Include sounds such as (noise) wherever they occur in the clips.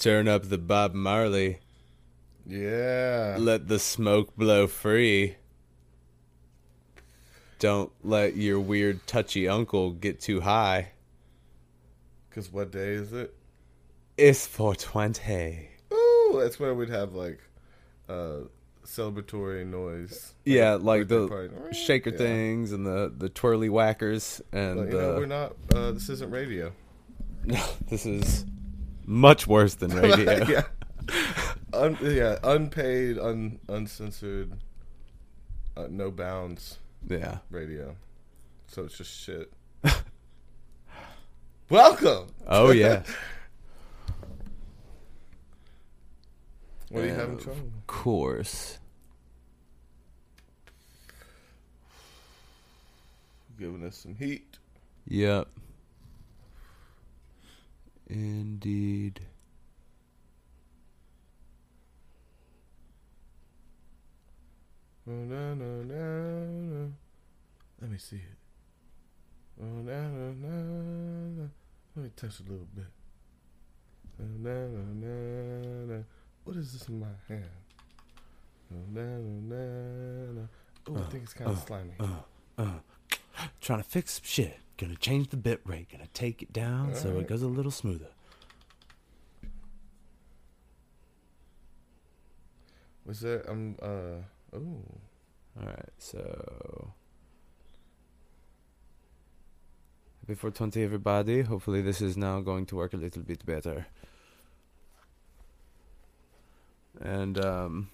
Turn up the Bob Marley. Yeah. Let the smoke blow free. Don't let your weird touchy uncle get too high. Because what day is it? It's 420. Ooh, that's where we'd have like uh celebratory noise. Yeah, like the party. shaker Yeah. things and the, the twirly whackers. But, And you know, uh, we're not. Uh, this isn't radio. (laughs) this is much worse than (laughs) radio. yeah. Un- yeah, unpaid, un- uncensored, uh, no bounds yeah. radio. So it's just shit. (laughs) Welcome. Oh, yeah. (laughs) What are you having trouble? with? Of course. Giving us some heat. Yep. Indeed. Oh, na, na, na. Let me see it. Oh. Let me touch a little bit. Oh. What is this in my hand? Oh. Oh, I uh, think it's kind of uh, slimy. Uh, Trying to fix shit. Gonna change the bit rate. Gonna take it down so it goes a little smoother. Was there um uh oh Alright, so. Happy 420, everybody. Hopefully, this is now going to work a little bit better. And, um.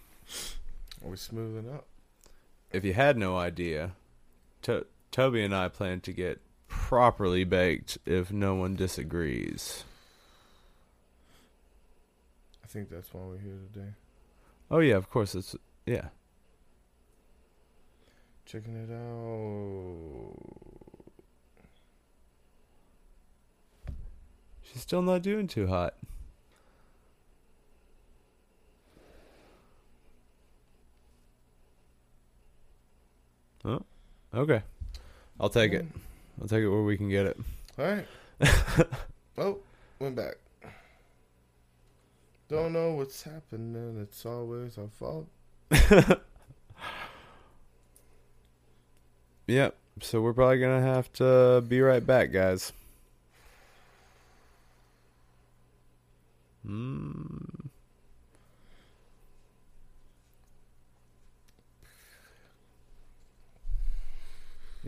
are we smoothing up? if you had no idea, to- Toby and I plan to get properly baked if no one disagrees. I think that's why we're here today. Oh yeah, of course it's yeah. Checking it out. She's still not doing too hot. Oh, okay. I'll take it. Mm. I'll take it where we can get it. All right. (laughs) oh, went back. Don't know what's happening. It's always our fault. (laughs) Yep. So we're probably gonna have to be right back, guys. Hmm.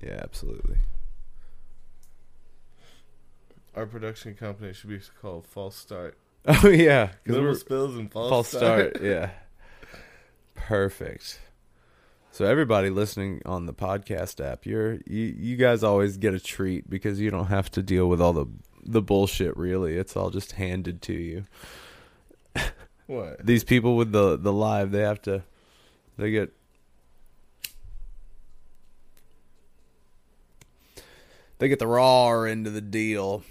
Yeah, absolutely. Our production company should be called False Start. (laughs) Oh yeah, because Little spills and false, false start. start. Yeah, perfect. So everybody listening on the podcast app, you're you you guys always get a treat because you don't have to deal with all the the bullshit. Really, it's all just handed to you. (laughs) What? These people with the the live, they have to, they get. They get the raw end of the deal.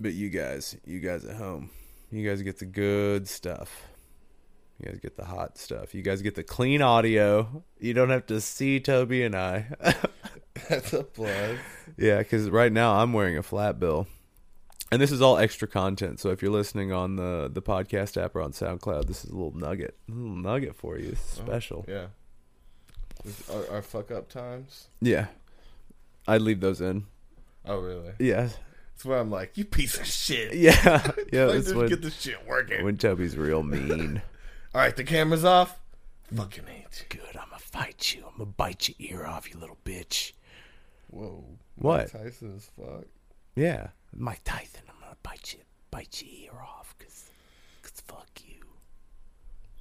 But you guys, you guys at home, you guys get the good stuff. You guys get the hot stuff. You guys get the clean audio. You don't have to see Toby and I. (laughs) That's a plus. yeah, because right now I'm wearing a flat bill. And this is all extra content. So if you're listening on the, the podcast app or on SoundCloud, this is a little nugget. A little nugget for you. It's oh, special. Yeah. Our, our fuck up times. Yeah. I'd leave those in. Oh really? Yeah. That's where I'm like, you piece of shit. (laughs) Yeah. (laughs) Yeah. like, just when, get this shit working. when Toby's real (laughs) mean. All right, the camera's off. Fucking hate you. Good. I'm going to fight you. I'm going to bite your ear off, you little bitch. Whoa. What? Mike Tyson as fuck. Yeah. Mike Tyson, I'm going to bite you, bite your ear off because cause fuck you.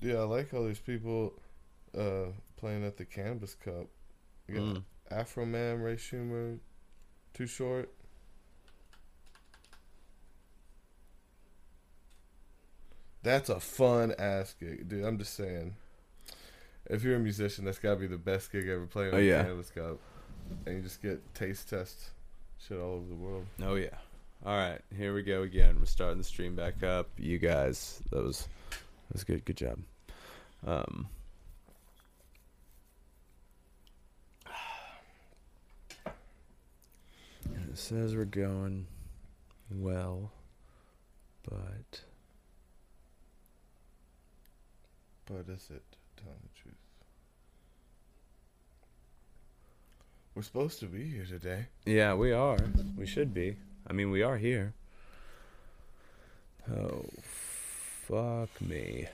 Yeah, I like all these people uh, playing at the Cannabis Cup. You got Mm. Afroman, Ray Schumer, Too Short. That's a fun ass gig, dude. I'm just saying. If you're a musician, that's gotta be the best gig ever played on Oh, yeah. Cannabis Cup, and you just get taste test shit all over the world. Oh yeah. All right, here we go again. We're starting the stream back up. You guys, that was that was good. Good job. Um, (sighs) it says we're going well, but But is it telling the truth? We're supposed to be here today. Yeah, we are. We should be. I mean, we are here. Oh, fuck me.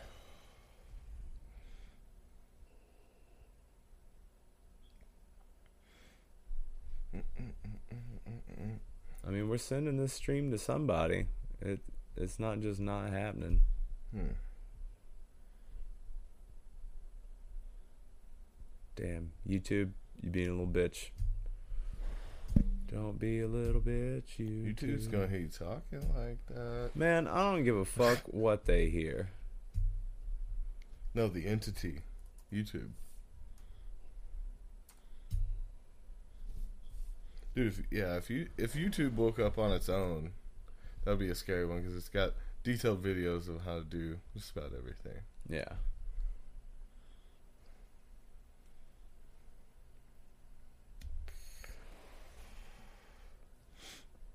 I mean, we're sending this stream to somebody. It it's not just not happening. Hmm. Damn, YouTube, you being a little bitch. Don't be a little bitch, YouTube. YouTube's gonna hear you talking like that. Man, I don't give a fuck (laughs) what they hear. No, the entity, YouTube. Dude, if, yeah, if you if YouTube woke up on its own, that'd be a scary one because it's got detailed videos of how to do just about everything. Yeah.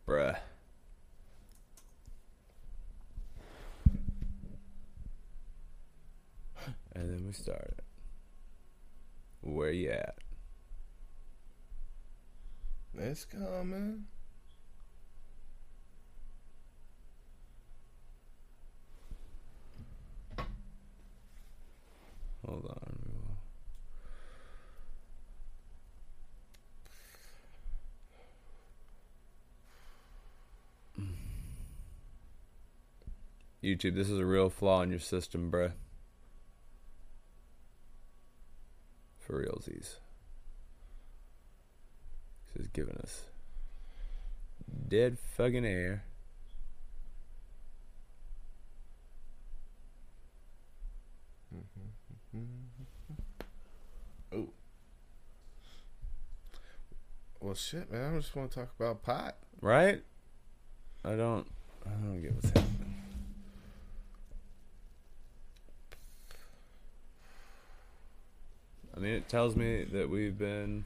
Bruh. And then we started. Where you at? It's coming. Hold on. YouTube, this is a real flaw in your system, bruh. For realsies. This is giving us dead fucking air. (laughs) Oh. Well, shit, man. I just want to talk about pot. Right? I don't I don't get what's happening. I mean, it tells me that we've been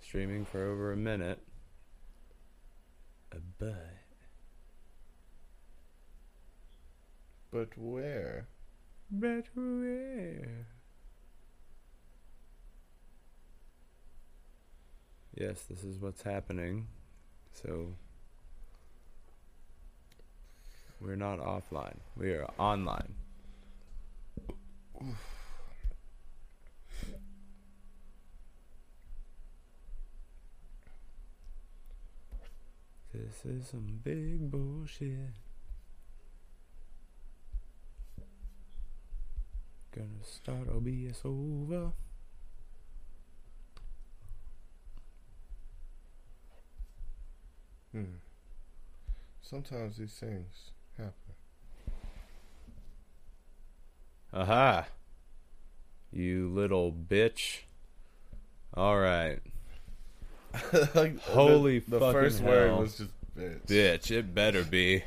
streaming for over a minute. Uh, But But where? but where? Yes, this is what's happening. So we're not offline. We are online. This is some big bullshit. Gonna start OBS over. Hmm. Sometimes these things happen. Aha. You little bitch. All right. (laughs) like, Holy the, the first word was just bitch. Bitch, it better be.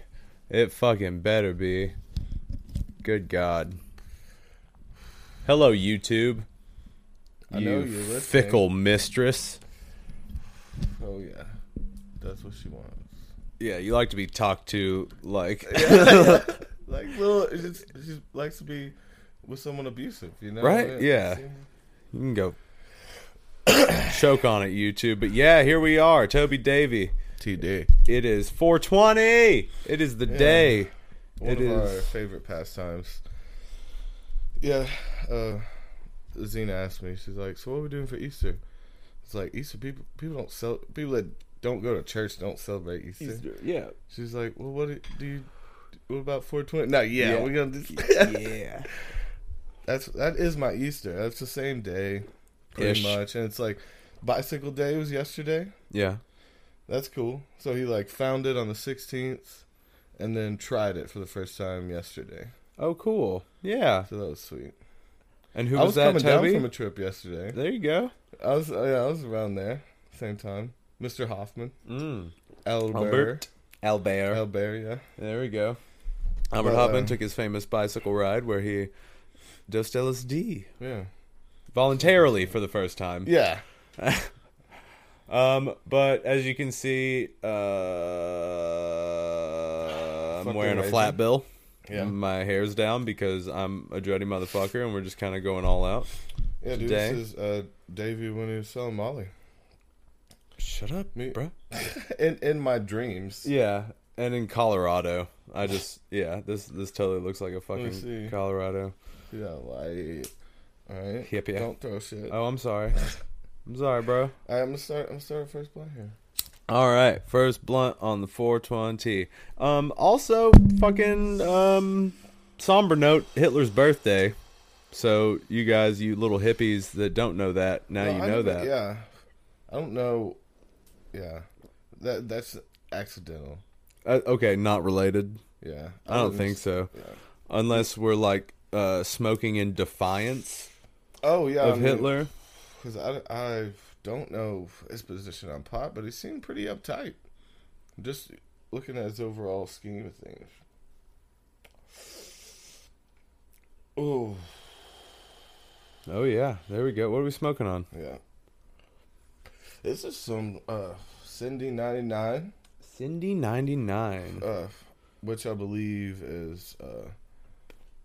It fucking better be. Good God. Hello, YouTube. I you know you're listening. fickle mistress. Oh yeah, that's what she wants. Yeah, you like to be talked to like. (laughs) (laughs) like little, just, she likes to be with someone abusive. You know, Right? Yeah. You can go choke on it, YouTube. But yeah, here we are, Toby Davvy. TD. It is 420. It is the Yeah. day. One It of our favorite pastimes. Yeah, uh, Zena asked me. She's like, "So what are we doing for Easter?" It's like Easter people people don't sell people that don't go to church don't celebrate Easter. Yeah. She's like, "Well, what do- do you? What about 420?" No, yeah, Yeah. we're gonna. Do, (laughs) yeah. That's that is my Easter. That's the same day, pretty Ish. much, and it's like bicycle day was yesterday. Yeah. That's cool. So he like found it on the 16th, and then tried it for the first time yesterday. Oh, cool. Yeah. So that was sweet. And who I was, was that, coming Toby? down from a trip yesterday. there you go. I was oh, yeah, I was around there same time. Mr. Hofmann, Mm. Albert, Albert. Albert. Albert, yeah. There we go. Albert But, Hofmann um, took his famous bicycle ride where he dosed LSD Yeah. voluntarily for the first time. Yeah. (laughs) Um, but as you can see, uh, I'm wearing a flat bill. Yeah. My hair's down because I'm a dready motherfucker, and we're just kind of going all out. Yeah, dude, Today? this is uh, Davvy when he was selling Molly. Shut up, Me- bro. (laughs) in in my dreams. Yeah, and in Colorado, I just yeah, this this totally looks like a fucking. Colorado. Yeah, like all right. Yep, yeah. Don't throw shit. Oh, I'm sorry. (laughs) I'm sorry, bro. All right, I'm gonna start. I'm gonna start with first blunt here. All right, first blunt on the 420. Um, also, fucking um, somber note: Hitler's birthday. So you guys, you little hippies that don't know that, now No, you know that. Yeah, I don't know. Yeah, that that's accidental. Uh, okay, not related. Yeah, I don't think so, Yeah. unless we're like uh, smoking in defiance Oh yeah, of Hitler. Because I, I don't know his position on pot, but he seemed pretty uptight. Just looking at his overall scheme of things. Oh Oh yeah, there we go. What are we smoking on? yeah. This is some uh, Cindy ninety nine. Cindy ninety nine. uh, which I believe is uh,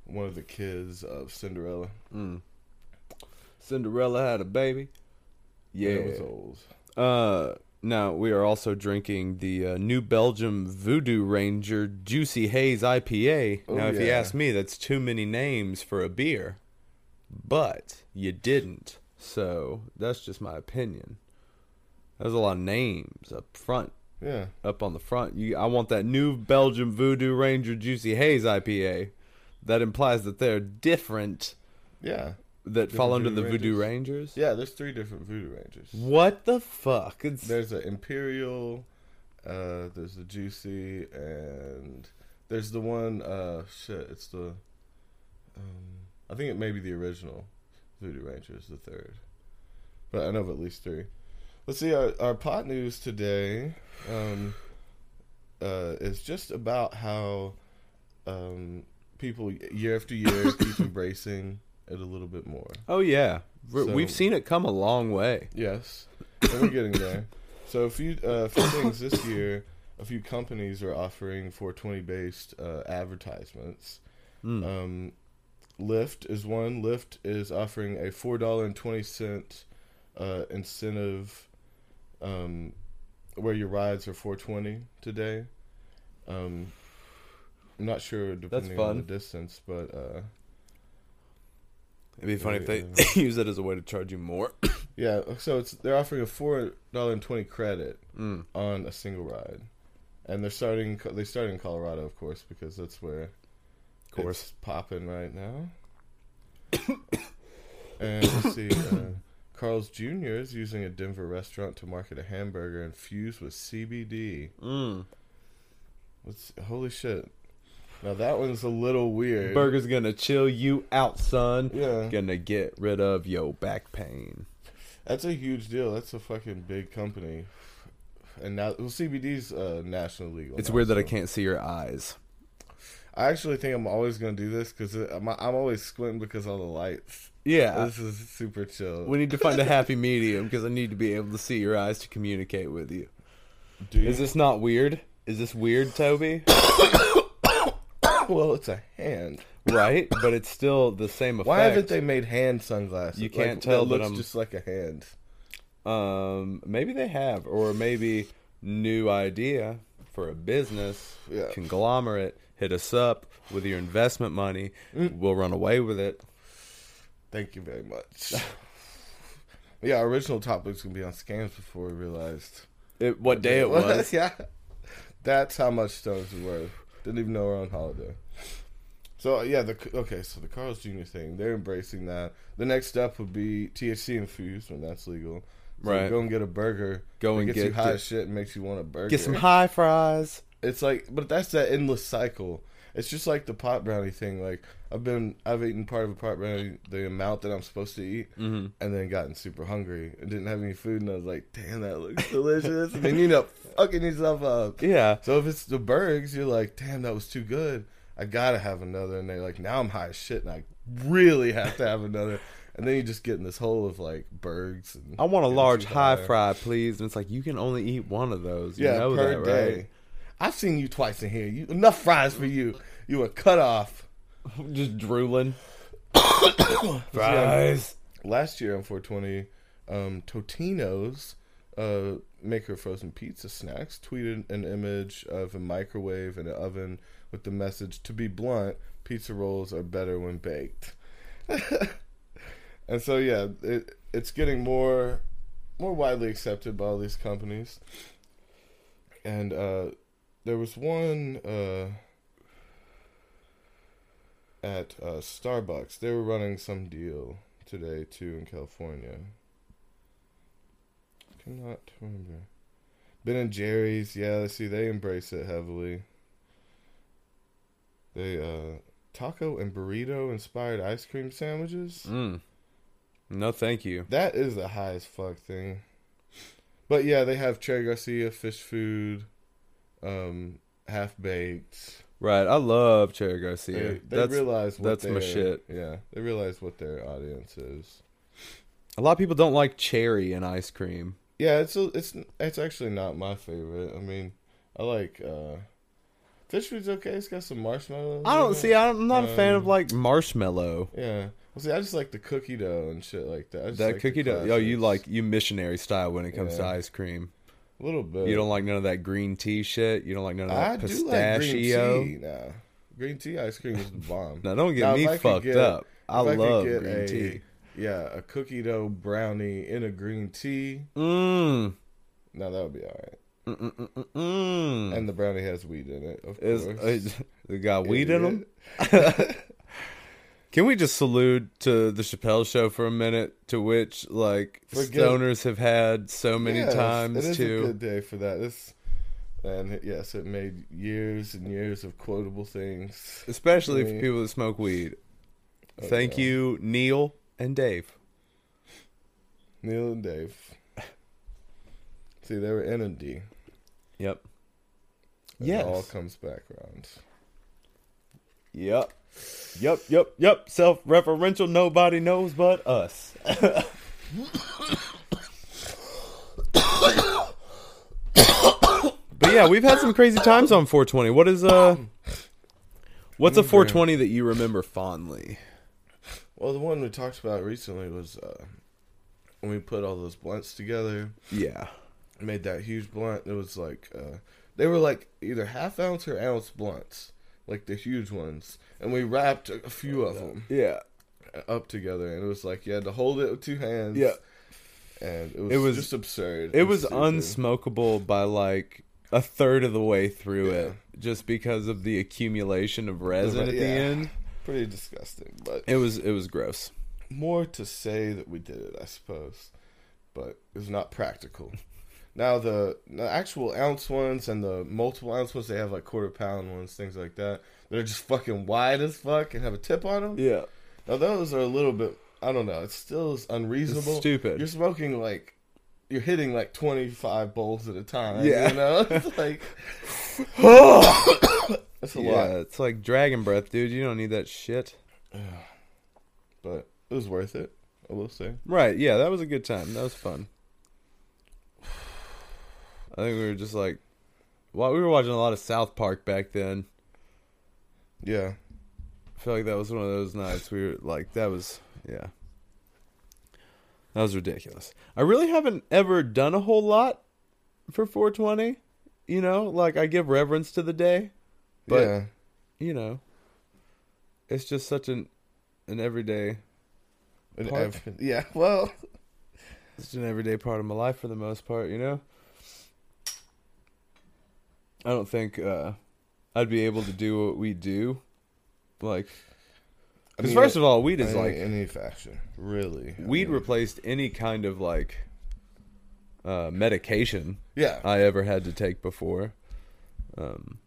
one of the kids of Cinderella. Mm. Cinderella had a baby. Yeah. it was old. Uh, now we are also drinking the uh, New Belgium Voodoo Ranger Juicy Haze IPA. Oh, now, if you ask me, that's too many names for a beer, but you didn't. So that's just my opinion. There's a lot of names up front, Yeah, up on the front. You, I want that New Belgium Voodoo Ranger Juicy Haze IPA. That implies that they're different. yeah, That fall under the Voodoo Rangers. yeah. There's three different Voodoo Rangers. What the fuck? It's There's an Imperial, uh, there's the Juicy, and there's the one. Uh, shit, it's the. Um, I think it may be the original Voodoo Rangers, the third, but I know of at least three. Let's see our our pot news today. Um, uh, is just about how um, people year after year (coughs) keep embracing it a little bit more. Oh yeah, So- we've seen it come a long way. Yes, and we're getting there. (coughs) So a few, uh, few things this year. A few companies are offering 420 based uh, advertisements. Mm. Um, Lyft is one. Lyft is offering a four dollar and twenty cent uh, incentive, um, where your rides are 420 today. Um, I'm not sure depending on the distance, but uh, It'd be funny if they Yeah. (laughs) use that as a way to charge you more. (coughs) yeah. So it's they're offering a four dollar and twenty credit Mm. on a single ride, and they're starting. They start in Colorado, of course, because that's where, Of course. it's popping right now. (coughs) and let's see, uh, Carl's Jr. is using a Denver restaurant to market a hamburger infused with CBD. Mm. What's holy shit? Now that one's a little weird. Burger's gonna chill you out, son. Yeah, Gonna get rid of your back pain. that's a huge deal. That's a fucking big company. And now, well, CBD's uh, national legal. It's now, weird that I can't see your eyes. I actually think I'm always gonna do this because I'm, I'm always squinting because of the lights. Yeah. this is super chill. We need to find a (laughs) happy medium because I need to be able to see your eyes to communicate with you. Dude, Is this not weird? Is this weird, Toby? (coughs) (coughs) (laughs) well, it's a hand. right, but it's still the same effect. Why haven't they made hand sunglasses? You can't Like, tell that that looks I'm- just like a hand. Um, maybe they have, or maybe new idea for a business Yeah. conglomerate. Hit us up with your investment money. Mm. We'll run away with it. Thank you very much. (laughs) yeah, our original topic was gonna be on scams before we realized it what day it was? (laughs) yeah, that's how much stones were. Didn't even know we we're on holiday. So yeah, the okay, so the Carl's Jr. thing, they're embracing that. The next step would be THC infused when that's legal. So Right. Go and get a burger. Go and gets get- you high get- shit and makes you want a burger. Get some high fries. It's like, but that's that endless cycle. It's just like the pot brownie thing. Like I've been, I've eaten part of a pot brownie, the amount that I'm supposed to eat, Mm-hmm. and then gotten super hungry and didn't have any food, and I was like, damn, that looks delicious. and then you end up fucking yourself up. Yeah. So if it's the bergs, you're like, damn, that was too good. I gotta have another, and they're like, now I'm high as shit, and I really have to have another. And then you just get in this hole of like bergs. And I want a large high fry, please. And it's like you can only eat one of those. You Yeah, know per that, day. right? I've seen you twice in here. You enough fries for you. You went cut off. (laughs) Just drooling. (coughs) Fries. Last year on 420, um, Totino's uh, maker of frozen pizza snacks tweeted an image of a microwave and an oven with the message "To be blunt, pizza rolls are better when baked." (laughs) and so yeah, it, it's getting more more widely accepted by all these companies. And uh, there was one uh, at uh, Starbucks. They were running some deal today too in California. Cannot remember. Ben and Jerry's, yeah, let's see they embrace it heavily. They uh taco and burrito inspired ice cream sandwiches. Mm. No, thank you. That is the highest fuck thing. But yeah, they have Cherry Garcia fish food, um, half baked. Right, I love Cherry Garcia. They, they that's realize what that's my shit. Yeah, they realize what their audience is. a lot of people don't like cherry in ice cream. Yeah, it's a, it's it's actually not my favorite. I mean, I like uh, fish food's okay. It's got some marshmallows. I don't see. I'm not a fan of Um, like marshmallow. Yeah, well, see, I just like the cookie dough and shit like that. That like cookie dough. Oh, you like you missionary style when it comes to ice cream. A little bit. You don't like none of that green tea shit. You don't like none of that I do pistachio. like green tea. Nah, green tea ice cream is the bomb. Now don't get Now, me fucked get- up. I if I love green a- tea. Yeah, a cookie dough brownie in a green tea. Mmm. Now that would be all right. Mm. And the brownie has weed in it, of course. uh, they got weed in them? (laughs) Can we just salute to the Chappelle show for a minute, to which like stoners have had so many Yes, times It is a good day for that. This, and yes, it made years and years of quotable things. Especially I for people that smoke weed. Oh, Thank you, Neal and Dave. Neal and Dave. See, they were in a D. Yep. It Yes. all comes back around. Yep. Yep, yep, yep. Self referential, nobody knows but us. (coughs) but yeah, we've had some crazy times on 420. What is uh What's a 420 that you remember fondly? Well, the one we talked about recently was uh, when we put all those blunts together. Yeah. Made that huge blunt. It was like uh, they were like either half ounce or ounce blunts, like the huge ones, and we wrapped a few of them Yeah. up together, and it was like you had to hold it with two hands. Yeah. and it was, It was- just absurd. It was stupid. unsmokable by like a third of the way through Yeah. it just because of the accumulation of resin at the end. pretty disgusting, but It was it was gross. more to say that we did it, I suppose, but it was not practical. Now the, the actual ounce ones and the multiple ounce ones, they have like quarter pound ones, things like that. They're just fucking wide as fuck and have a tip on them. Yeah. Now those are a little bit, I don't know, it's still unreasonable. It's stupid. You're smoking like, you're hitting like 25 bowls at a time. Yeah. you know, (laughs) it's like (coughs) that's a yeah, lot. it's like dragon breath, dude. You don't need that shit. (sighs) But it was worth it. I will say. Right, yeah, that was a good time. That was fun. I think we were just like well, we were watching a lot of South Park back then. Yeah. I feel like that was one of those nights we were like that was yeah. That was ridiculous. I really haven't ever done a whole lot for 420. You know, like I give reverence to the day, But- yeah. you know. It's just such an an everyday Part- ev- yeah. Well. It's an everyday part of my life for the most part, you know. I don't think uh, I'd be able to do what we do, like I because mean, first of all, weed is any, like any fashion, really. I weed mean, replaced any kind of like uh, medication yeah, I ever had to take before. Um,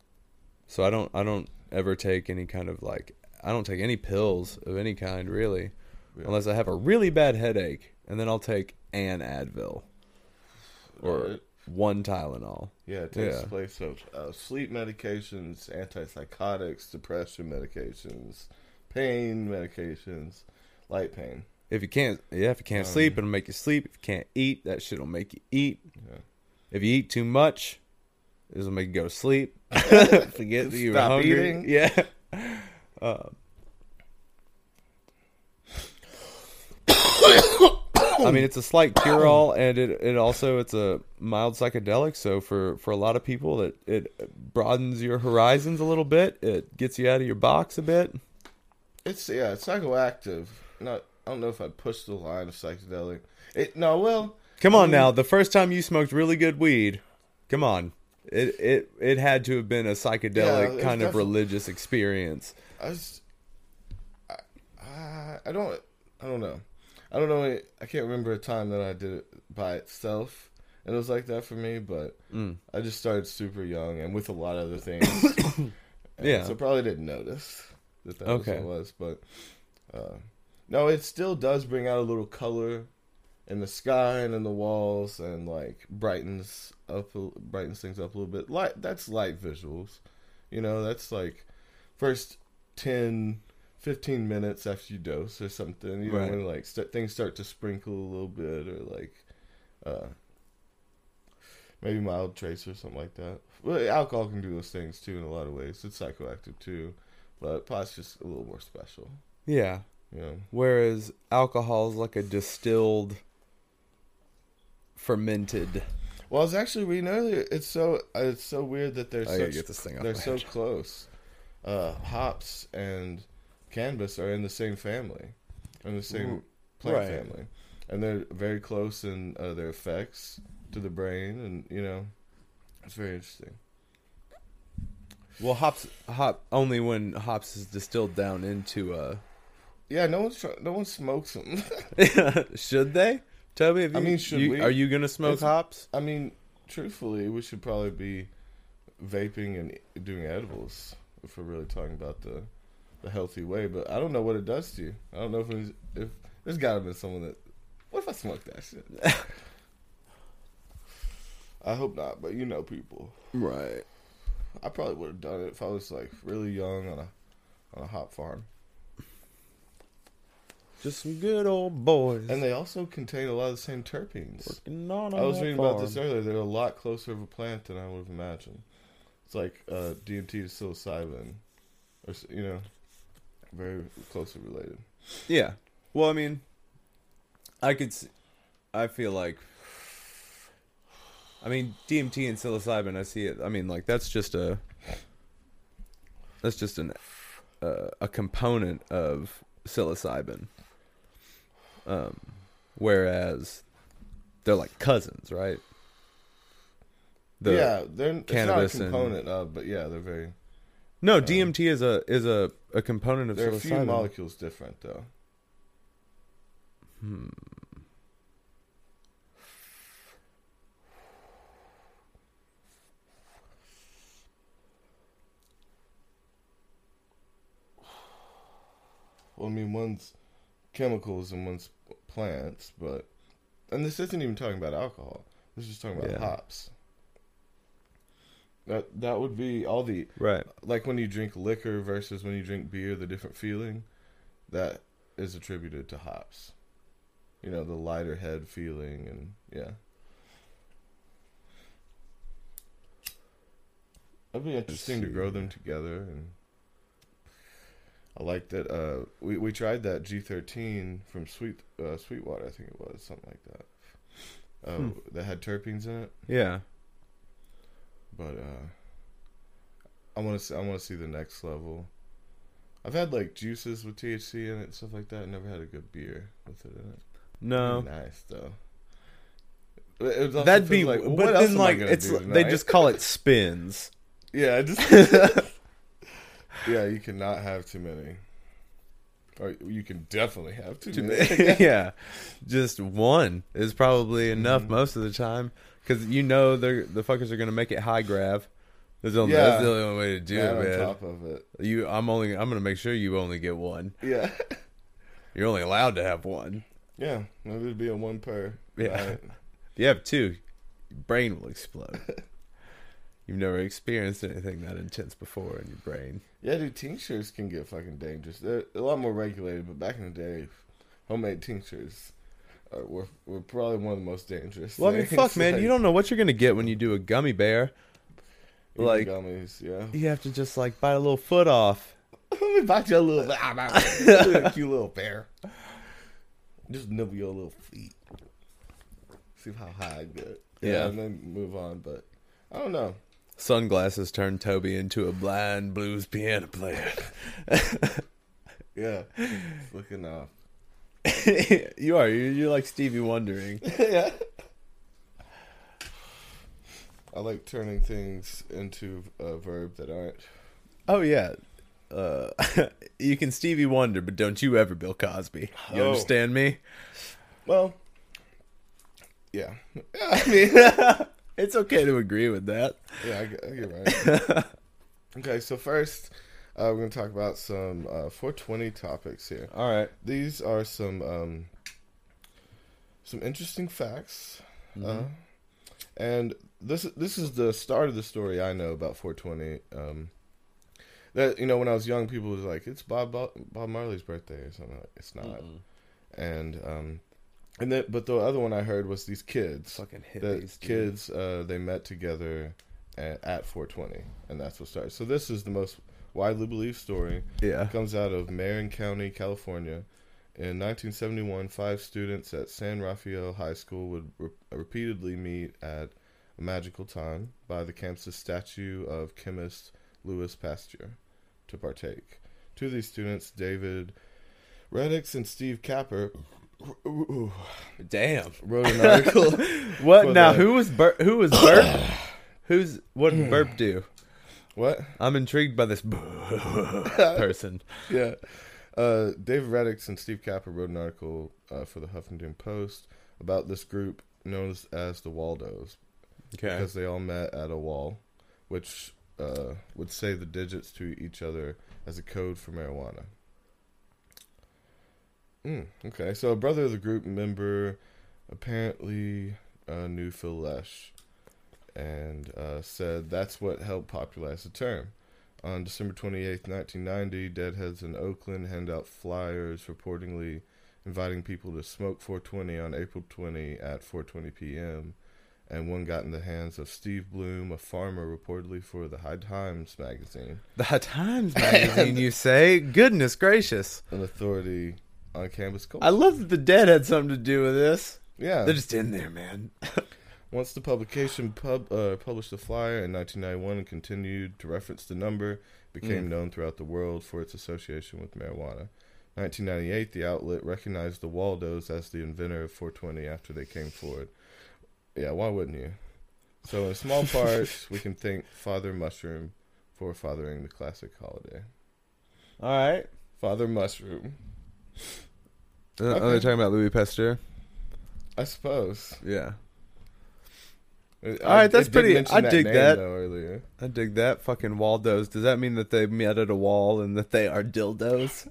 so I don't I don't ever take any kind of like I don't take any pills of any kind really, Yeah. unless I have a really bad headache, and then I'll take an Advil or. One Tylenol. yeah. It takes yeah. place of uh, sleep medications, antipsychotics, depression medications, pain medications, light pain. If you can't, yeah, if you can't Um, sleep, it'll make you sleep. If you can't eat, that shit'll make you eat. Yeah. If you eat too much, it'll make you go to sleep. (laughs) Forget that you were Stop hungry. eating. Yeah. (laughs) Uh, I mean, it's a slight (coughs) cure-all, and it, it also it's a mild psychedelic. So for for a lot of people, it it broadens your horizons a little bit. It gets you out of your box a bit. It's yeah, it's psychoactive. Not I don't know if I'd push the line of psychedelic. It no, well, Come on mean- now, the first time you smoked really good weed, come on, it it it had to have been a psychedelic it's kind of religious experience. I was, I, I, I don't, I don't know. I don't know. I can't remember a time that I did it by itself, and it was like that for me. But Mm. I just started super young and with a lot of other things. (coughs) Yeah. so probably didn't notice that that Okay. was what it was. But uh, no, it still does bring out a little color in the sky and in the walls, and like brightens up, brightens things up a little bit. Light. That's light visuals. You know, that's like first 10, 15 minutes after you dose or something. You know, Right. when like st- things start to sprinkle a little bit, or like uh, maybe mild trace or something like that. Well, alcohol can do those things too in a lot of ways. It's psychoactive too, but pot's just a little more special. Yeah. Know, Whereas alcohol is like a distilled, fermented. well, I was actually reading earlier. It's so uh, it's so weird that they're I such get this thing off they're so head. close. Uh, hops and cannabis are in the same family, in the same plant right. family, and they're very close in uh, their effects to the brain, and you know, it's very interesting. Well, hops hop only when hops is distilled down into a. Yeah, no one's try- no one smokes them. (laughs) should they? Toby, have I mean, should you- we? Are you gonna smoke It's- hops? I mean, truthfully, we should probably be vaping and doing edibles if we're really talking about the the healthy way. But I don't know what it does to you. I don't know if it's, if there's got to be someone that. What if I smoke that shit? (laughs) I hope not, but you know people. Right. I probably would have done it if I was like really young on a on a hop farm. Just some good old boys. And they also contain a lot of the same terpenes. working on I was reading about this earlier. They're a lot closer of a plant than I would have imagined. It's like uh, DMT to psilocybin, or you know, very closely related. Yeah. Well, I mean, I could. I feel like. I mean, DMT and psilocybin. I see it. I mean, like that's just a. That's just an, uh, a component of psilocybin. Um, whereas, they're like cousins, right? The, yeah, they're it's not a cannabis and- component of, but yeah, they're very. No, DMT is a is a, a component of There are a few molecules different though. Hmm. Well, I mean, one's chemicals and one's plants, but and this isn't even talking about alcohol. This is talking about Yeah. hops. That that would be all the Right. like when you drink liquor versus when you drink beer, the different feeling that is attributed to hops. You know, the lighter head feeling and yeah. It'd be interesting to grow them together and I like that uh we, we tried that G thirteen from Sweet uh, Sweetwater, I think it was, something like that. Uh, Hmm. that had terpenes in it. Yeah. But uh I want to see, I want to see the next level. I've had like juices with THC in it and stuff like that. I never had a good beer with it in it. No. Nice though. It was That'd be, like, but then like it's they just call it (laughs) spins. yeah, just (laughs) yeah. You cannot have too many, or you can definitely have too many. (laughs) yeah, just one is probably enough Mhm. most of the time because you know they're the fuckers are gonna make it high grav. That's the, only, Yeah. that's the only way to do on it, man. top of it. You, I'm only, I'm gonna make sure you only get one. Yeah, (laughs) You're only allowed to have one. yeah. Maybe it'd be a one per. Yeah. (laughs) If you have two, your brain will explode. (laughs) You've never experienced anything that intense before in your brain. Yeah, dude, tinctures can get fucking dangerous. They're a lot more regulated, but back in the day, homemade tinctures uh, were were probably one of the most dangerous. Well, I mean, things. fuck, man, you don't know what you're gonna get when you do a gummy bear. Like- gummies, yeah. You have to just like bite a little foot off. (laughs) Let me bite your little, (laughs) little cute little bear. Just nibble your little feet. See how high I get. Yeah, Yeah. and then move on. But I don't know. Sunglasses turned Toby into a blind blues piano player. (laughs) Yeah, looking off. (laughs) you are. You're, you're like Stevie Wondering. (laughs) yeah. I like turning things into a verb that aren't. Oh yeah. Uh, (laughs) you can Stevie Wonder, but don't you ever Bill Cosby. You Oh. understand me? Well, yeah. I mean, It's okay to agree with that. yeah, I, get- I get right. okay, so first, uh, we're going to talk about some uh, 420 topics here. All right. These are some um, some interesting facts, uh, and this this is the start of the story I know about 420. Um, that you know, when I was young, people was like, "It's Bob Bob, Bob Marley's birthday" or something. Like, it's not, and um, and then but the other one I heard was these kids. Fucking hippies. kids uh, they met together at, at 420, and that's what started. So this is the most widely believed story. Yeah. It comes out of Marin County, California. In 1971, five students at San Rafael High School would re- repeatedly meet at a magical time by the campus statue of chemist Louis Pasteur to partake. Two of these students, David Reddix and Steve Capper, (coughs) Damn. wrote an (laughs) article. What now? the- Who was Bur- who was Burp? (coughs) Who's what Burp do? What? I'm intrigued by this (laughs) person. yeah. Uh, David Reddix and Steve Capper wrote an article uh, for the Huffington Post about this group known as, as the Waldos Okay. because they all met at a wall, which uh, would say the digits to each other as a code for marijuana. Mm, okay, so a brother of the group member apparently uh, knew Phil Lesh and uh, said that's what helped popularize the term. On December 28th, 1990, Deadheads in Oakland hand out flyers reportedly inviting people to smoke 420 on April 20 at 4:20 p.m. And one got in the hands of Steve Bloom, a farmer reportedly for the High Times magazine, The High Times (laughs) magazine, you say? Goodness gracious! an authority on cannabis culture. I love that the dead had something to do with this. yeah. They're just in there, man. (laughs) Once the publication pub, uh, published the flyer in 1991 and continued to reference the number, became Mm. known throughout the world for its association with marijuana. 1998, the outlet recognized the Waldos as the inventor of 420 after they came forward. Yeah, why wouldn't you? So, in small (laughs) part, we can thank Father Mushroom for fathering the classic holiday. All right. Father Mushroom, Uh, Are they talking about Louis Pasteur? I suppose. Yeah. All right, that's pretty- I dig that. Though, earlier. I dig that. Fucking Waldos. Does that mean that they met at a wall and that they are dildos?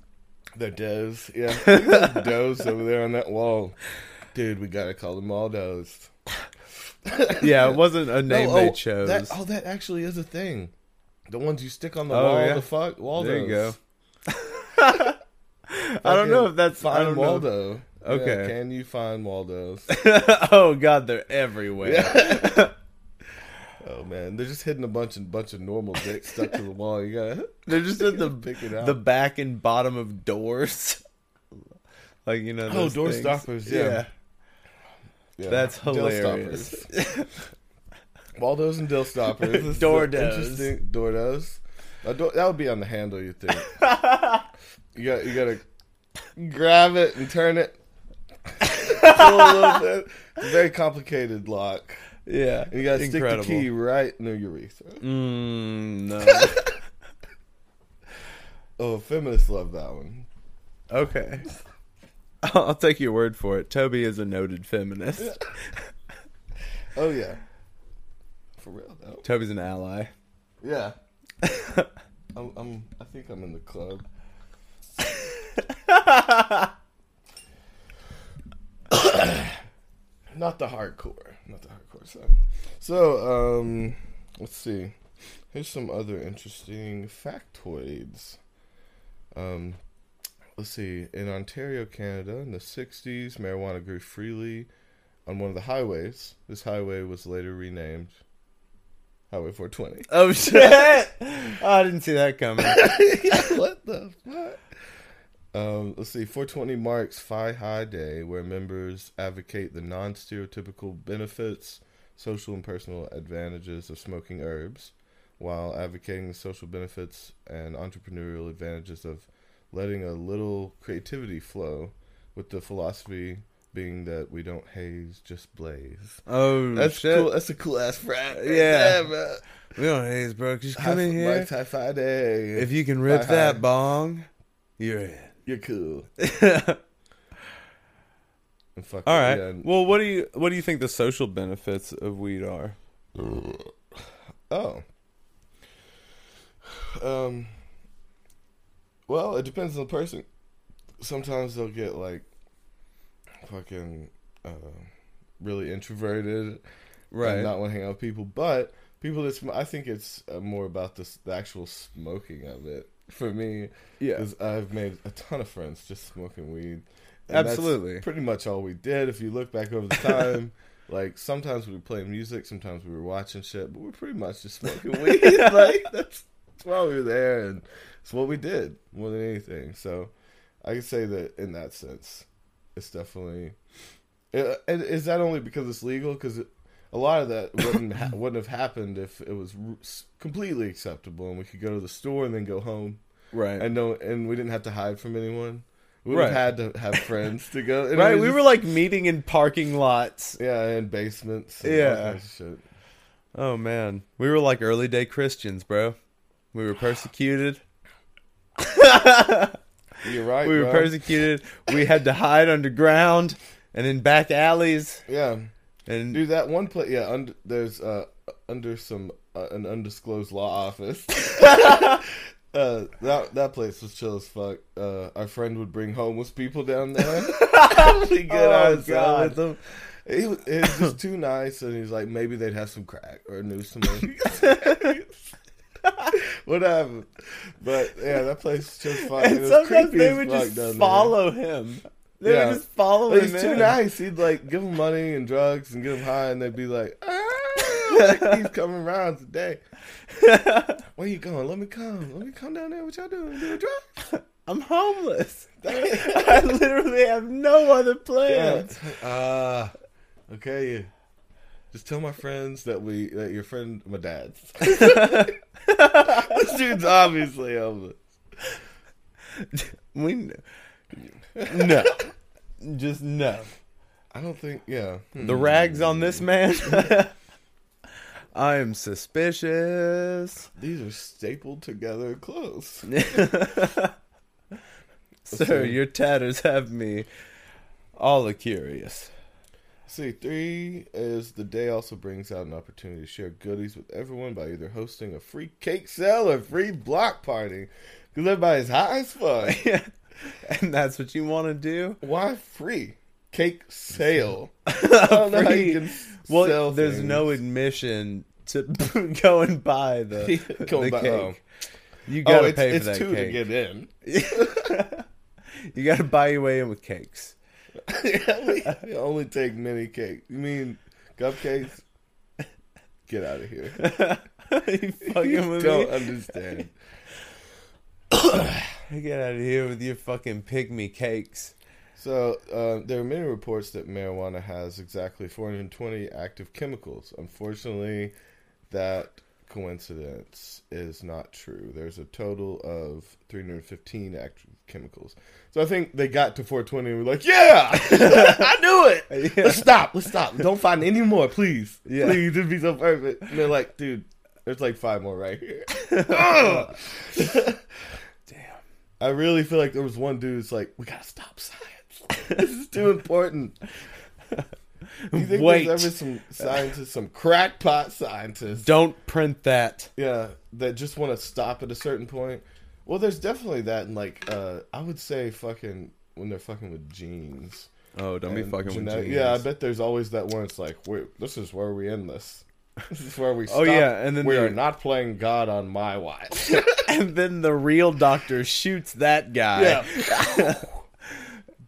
The does, yeah. (laughs) Does over there on that wall. Dude, we gotta call them all does. (laughs) Yeah, it wasn't a name No, they oh, chose. That, oh, that actually is a thing. The ones you stick on the Oh, wall, yeah. the fuck Waldos. There you go. (laughs) I don't know if that's I Find don't know. Waldo. Yeah, Okay. can you find Waldos? (laughs) oh god, they're everywhere. (laughs) oh man, they're just hitting a bunch of bunch of normal dicks stuck to the wall. You gotta (laughs) They're just at the pick it out. the back and bottom of doors. like you know. Oh, door things. stoppers, yeah. Yeah. That's Dill hilarious. Waldos and dill stoppers. Door. Interesting. Door does. Door- that would be on the handle, you think. you got you gotta grab it and turn it. Pull a little bit. It's a very complicated lock. Yeah, And you gotta incredible. stick the key right in the urethra. Mm, no. (laughs) Oh, feminists love that one. okay. I'll take your word for it. Toby is a noted feminist. (laughs) Oh yeah. For real though. Toby's an ally. Yeah. (laughs) I'm, I'm I think I'm in the club. (coughs) Not the hardcore. Not the hardcore side. So, um let's see. Here's some other interesting factoids. Um let's see. In Ontario, Canada, in the 60s, marijuana grew freely on one of the highways. This highway was later renamed Highway 420. Oh shit! (laughs) oh, I didn't see that coming. (laughs) what the fuck? Um, let's see. 420 marks Phi High Day, where members advocate the non-stereotypical benefits, social and personal advantages of smoking herbs, while advocating the social benefits and entrepreneurial advantages of letting a little creativity flow, with the philosophy being that we don't haze, just blaze. Oh That's shit! cool. That's a cool ass frat. right Yeah. there. We don't haze, bro. Just come High- in here. High Day. If you can rip that bong, you're in. You're cool. (laughs) All yeah, Well, what do you what do you think the social benefits of weed are? Oh. Um. Well, it depends on the person. Sometimes they'll get like fucking uh, really introverted, and not want to hang out with people. But people that sm- I think it's uh, more about this the actual smoking of it. For me, Yeah. is I've made a ton of friends just smoking weed. And Absolutely. pretty much all we did. If you look back over the time, (laughs) like sometimes we were playing music, sometimes we were watching shit, but we're pretty much just (laughs) smoking weed. (laughs) like that's, that's why we were there, and it's what we did more than anything. So I can say that in that sense, it's definitely. Uh, and is that only because it's legal? Because a lot of that (coughs) wouldn't ha- wouldn't have happened if it was r- completely acceptable and we could go to the store and then go home Right. and no and we didn't have to hide from anyone. We would Right. have had to have friends to go. right. We just- were like meeting in parking lots. yeah, and basements. And Yeah. all kinds shit. Oh man, we were like early day Christians, bro. We were persecuted. (laughs) You're right. We were bro. persecuted. We had to hide underground and in back alleys. Yeah, And dude, that one place. Yeah, under, there's uh under some uh, an undisclosed law office. (laughs) (laughs) Uh, that that place was chill as fuck. Uh, our friend would bring homeless people down there. (laughs) we get Oh, with them. He was, it was just too nice, and he's like, maybe they'd have some crack or knew someone. Whatever. But yeah, that place was just fun. and It was sometimes they would just down there. follow him. They Yeah. would just follow But him. he's too nice. He'd like give them money and drugs and get them high, and they'd be like, ah, like, (laughs) he's coming around today. Where you going? Let me come. Let me come down there. What y'all doing? Doing drugs? I'm homeless. (laughs) (laughs) I literally have no other plans. Ah, okay. Just tell my friends that we that your friend my dad's. this dude's obviously homeless. We kn- no, (laughs) just no. I don't think. Yeah. Hmm. The rags on this man. (laughs) (laughs) I am suspicious. These are stapled together close. Sir, your tatters have me all the curious. See, three is the day also brings out an opportunity to share goodies with everyone by either hosting a free cake sale or free block party. Because everybody's high as fuck. (laughs) and that's what you want to do? Why free? Cake sale. (laughs) I don't know how Free- Well, there's things. no admission to (laughs) go and buy the, the buy- cake. oh. You Oh, gotta it's, pay for it's that two cake. to get in. you gotta buy your way in with cakes. we we only take mini cakes. You mean cupcakes? Get out of here. you fucking you don't me? understand. (laughs) Get out of here with your fucking pygmy cakes. So uh, there are many reports that marijuana has exactly 420 active chemicals. Unfortunately, that coincidence is not true. There's a total of 315 active chemicals. So I think they got to 420 and were like, "Yeah, (laughs) (laughs) I knew it. Yeah. Let's stop. Let's stop. Don't find any more, please. Yeah. Please, it'd be so perfect." And they're like, "Dude, there's like five more right here." I really feel like there was one dude who's like, "We gotta stop science. (laughs) this is too important." You think Wait. there's ever some scientists, some crackpot scientists, Don't print that. yeah, that just want to stop at a certain point? Well, there's definitely that, and like, uh, I would say, fucking when they're fucking with genes. Oh, don't be and fucking with genetic- genes. Yeah, I bet there's always that one. It's like, Wait, this is where we end this. (laughs) This is where we. Stop. Oh, yeah, and then we the- are not playing God on my watch. (laughs) (laughs) and then the real doctor shoots that guy. yeah.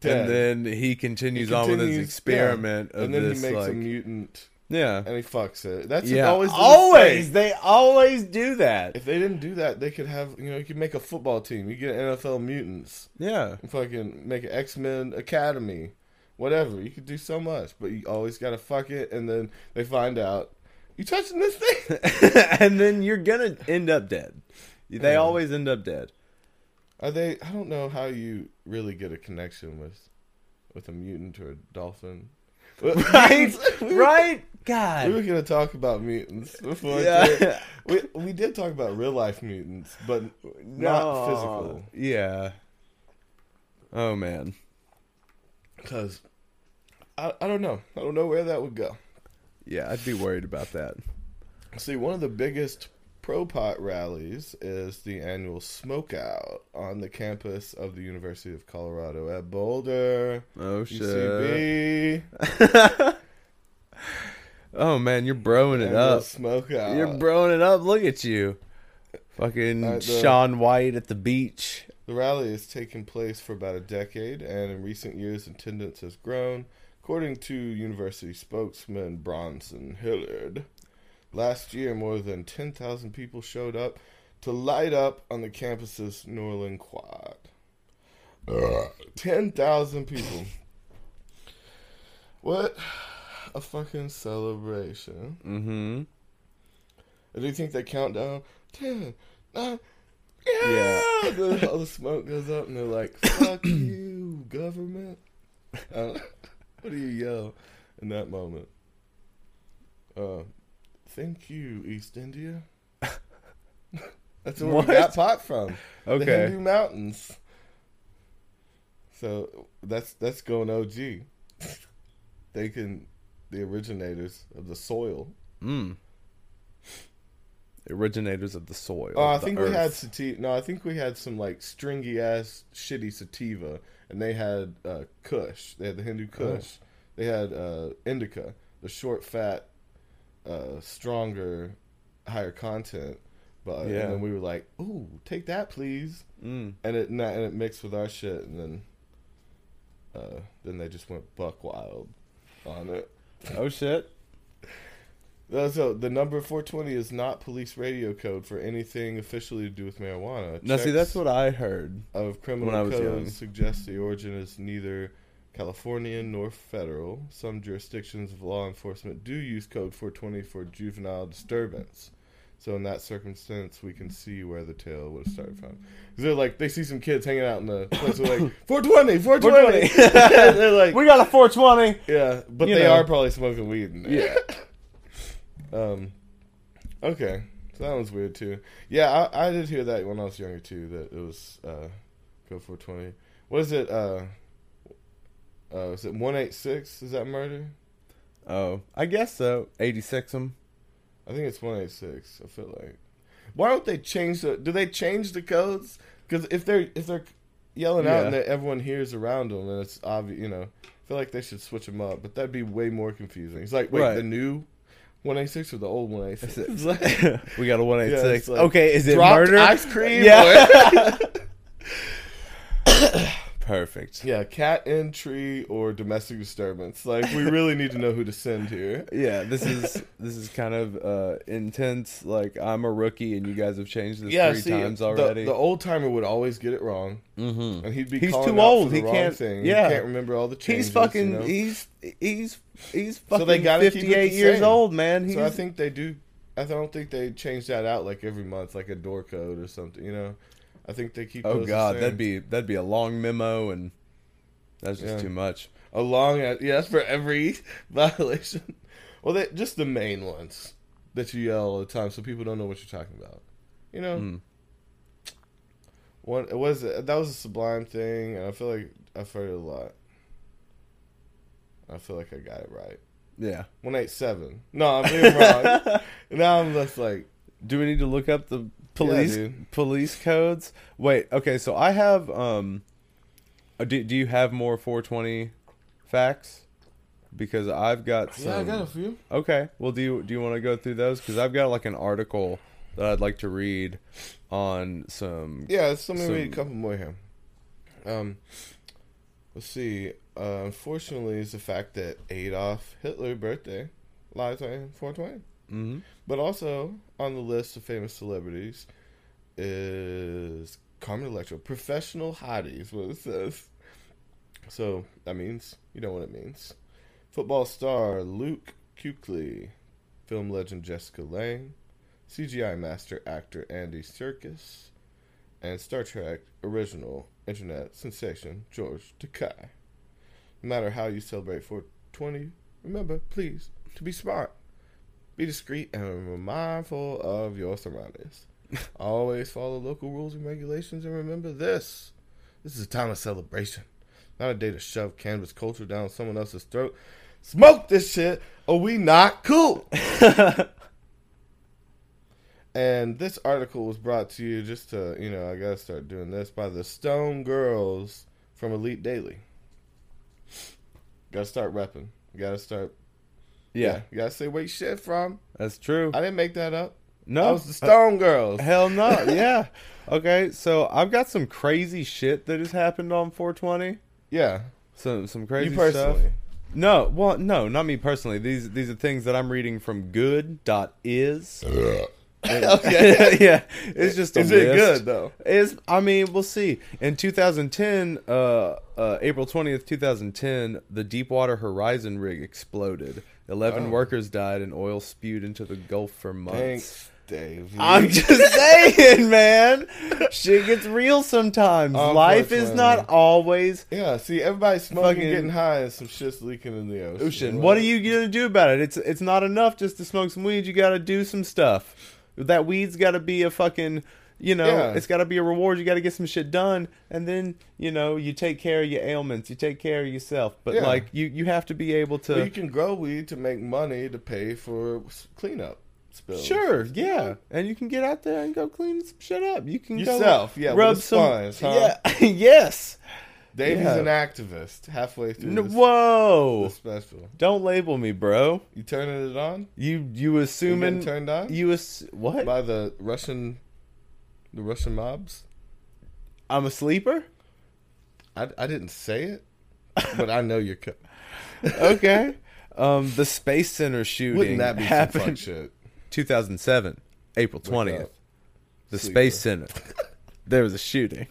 And then he continues, He on with his experiment yeah. and then this he makes like a mutant Yeah. and he fucks it. That's yeah. always always. They always do that. If they didn't do that, they could have you know you could make a football team. You get NFL mutants. Yeah. fucking make an X Men Academy, whatever. You could do so much, but you always gotta fuck it, and then they find out you touching this thing. (laughs) and then you're gonna end up dead. They Yeah. always end up dead. Are they? I don't know how you really get a connection with with a mutant or a dolphin. (laughs) (laughs) Right? right. right? We were gonna talk about mutants before. Yeah. We we did talk about real life mutants, but not physical. Yeah. Oh man. Because I I don't know. I don't know where that would go. Yeah, I'd be worried about that. See, one of the biggest pro pot rallies is the annual Smokeout on the campus of the University of Colorado at Boulder. Oh shit. UCB. (laughs) oh man, you're broing it up. Smokeout. You're broing it up. Look at you. Fucking Uh, the- Shaun White at the beach. The rally has taken place for about a decade, and in recent years, attendance has grown, according to university spokesman Bronson Hilliard. Last year, more than 10,000 people showed up to light up on the campus's Norlin Quad. 10,000 people. What a fucking celebration. Mm-hmm. Do you think they count down? 10, 9, Yeah. yeah! All the smoke goes up and they're like, (clears throat) fuck you, government. Uh, (laughs) what do you yell in that moment? Uh, thank you, East India. (laughs) That's where What? we got pot from. The Okay. Hindu Mountains. So that's that's going OG. (laughs) they can the originators of the soil. Mm. Originators of the soil. Oh, I the think we had sativa. No, I think we had some like stringy ass shitty sativa, and they had uh, Kush. They had the Hindu Oh. Kush. They had uh, indica, the short, fat, uh, stronger, higher content. But Yeah. and then we were like, "Ooh, take that, please," Mm. and it and it mixed with our shit, and then uh, then they just went buck wild on it. Oh shit. Uh, So the number 420 is not police radio code for anything officially to do with marijuana. Now see, that's what I heard. of criminal when I was codes young. suggests the origin is neither Californian nor federal. Some jurisdictions of law enforcement do use code 420 for juvenile disturbance. So in that circumstance, we can see where the tale would have started from. 'Cause they're like, they see some kids hanging out in the place. They're like, (laughs) 420, 420. 420. (laughs) they're like, (laughs) We got a 420. yeah, but You they know. are probably smoking weed. In there. Yeah. Um, okay, so that was weird too. Yeah, I, I did hear that when I was younger too. That it was uh, go for twenty. What is it? Uh, uh, is it one eight six? Is that murder? Oh, I guess so. 86 them. I think it's one eight six. I feel like. Why don't they change the? Do they change the codes? Because if they're if they're yelling out and everyone hears around them, then it's obvious. You know, I feel like they should switch them up. But that'd be way more confusing. It's like wait, Right. the new one eight six or the old one eight six? (laughs) we got a 186. Yeah, like okay, is it dropped murder? ice cream? Yeah. (laughs) (laughs) Perfect. Yeah, cat entry or domestic disturbance. Like we really need to know who to send here. (laughs) Yeah, this is this is kind of uh, intense. Like I'm a rookie, and you guys have changed this Yeah, three see, times already. The, old timer would always get it wrong, mm-hmm. and he'd be He's too old. The He wrong can't- Thing. yeah. he can't remember all the changes. He's fucking. you know? He's he's he's fucking So they gotta keep it the 58 years same. old, man. He's, So I think they do. I don't think they change that out like every month, like a door code or something. You know, I think they keep. oh god, that'd be that'd be a long memo, and that's just Yeah. too much. a long. Yeah, that's for every (laughs) violation. Well, they, just the main ones that you yell all the time, so people don't know what you're talking about. You know. Mm. One it was that was a sublime thing, and I feel like I've heard it a lot. I feel like I got it right. Yeah. One eight seven. No, I'm being wrong. (laughs) now I'm just like, Do we need to look up the police dude. police codes? Wait, okay, so I have um uh, do, do you have more 420 facts? Because I've got some yeah, I got a few. Okay. Well, do you do you want to go through those cuz I've got like an article that I'd like to read on some Yeah, so let me read a couple more here. Um, let's see. Uh, unfortunately, is the fact that Adolf Hitler birthday lives on 420. Mm-hmm. But also on the list of famous celebrities is Carmen Electra, professional hottie is what it says. So that means you know what it means. Football star Luke Kuechly, film legend Jessica Lange, CGI master actor Andy Serkis, and Star Trek original internet sensation George Takei. No matter how you celebrate 420, remember, please, to be smart. Be discreet and mindful of your surroundings. (laughs) Always follow local rules and regulations and remember this. This is a time of celebration. Not a day to shove cannabis culture down someone else's throat. Smoke this shit or we not cool. (laughs) and this article was brought to you just to, you know, I gotta start doing this by the Stone Girls from Elite Daily. Gotta start repping. Gotta start Yeah, you gotta say where you shit from. that's true. I didn't make that up. no, That was the Stone Girls. Hell no. (laughs) yeah. Okay, so I've got some crazy shit that has happened on 420. Yeah. Some some crazy you stuff. No, well, no, not me personally. These these are things that I'm reading from good.is. (laughs) okay. (laughs) yeah, it's just a Is it good though? Is I mean, we'll see. In 2010, uh, uh, April 20th, 2010, the Deepwater Horizon rig exploded. Eleven Oh. workers died, and oil spewed into the Gulf for months. Thanks, Dave. I'm just (laughs) saying, man. Shit gets real sometimes. Oh, Life is not always yeah, see, everybody's smoking, Fucking- getting high, and some shit's leaking in the ocean. ocean. What are you gonna do about it? It's it's not enough just to smoke some weed. You got to do some stuff. That weed's got to be a fucking, you know, Yeah. it's got to be a reward. You got to get some shit done, and then you know you take care of your ailments. You take care of yourself. But Yeah. like you, you have to be able to. Well, you can grow weed to make money to pay for cleanup spills. Sure, yeah, and you can get out there and go clean some shit up. You can go Yourself, yeah, rub some. sponge, huh? Yeah, (laughs) yes. Davvy's Yeah. an activist halfway through No, this, whoa! this special. Don't label me, bro. You turning it on? You you You assuming getting turned on you ass- what? by the Russian, the Russian mobs? I'm a sleeper. I, I didn't say it, but I know you're. Co- (laughs) Okay. um, the Space Center shooting Wouldn't that be happened shit? 2007, April 20th. The Sleeper. Space Center. (laughs) there was a shooting.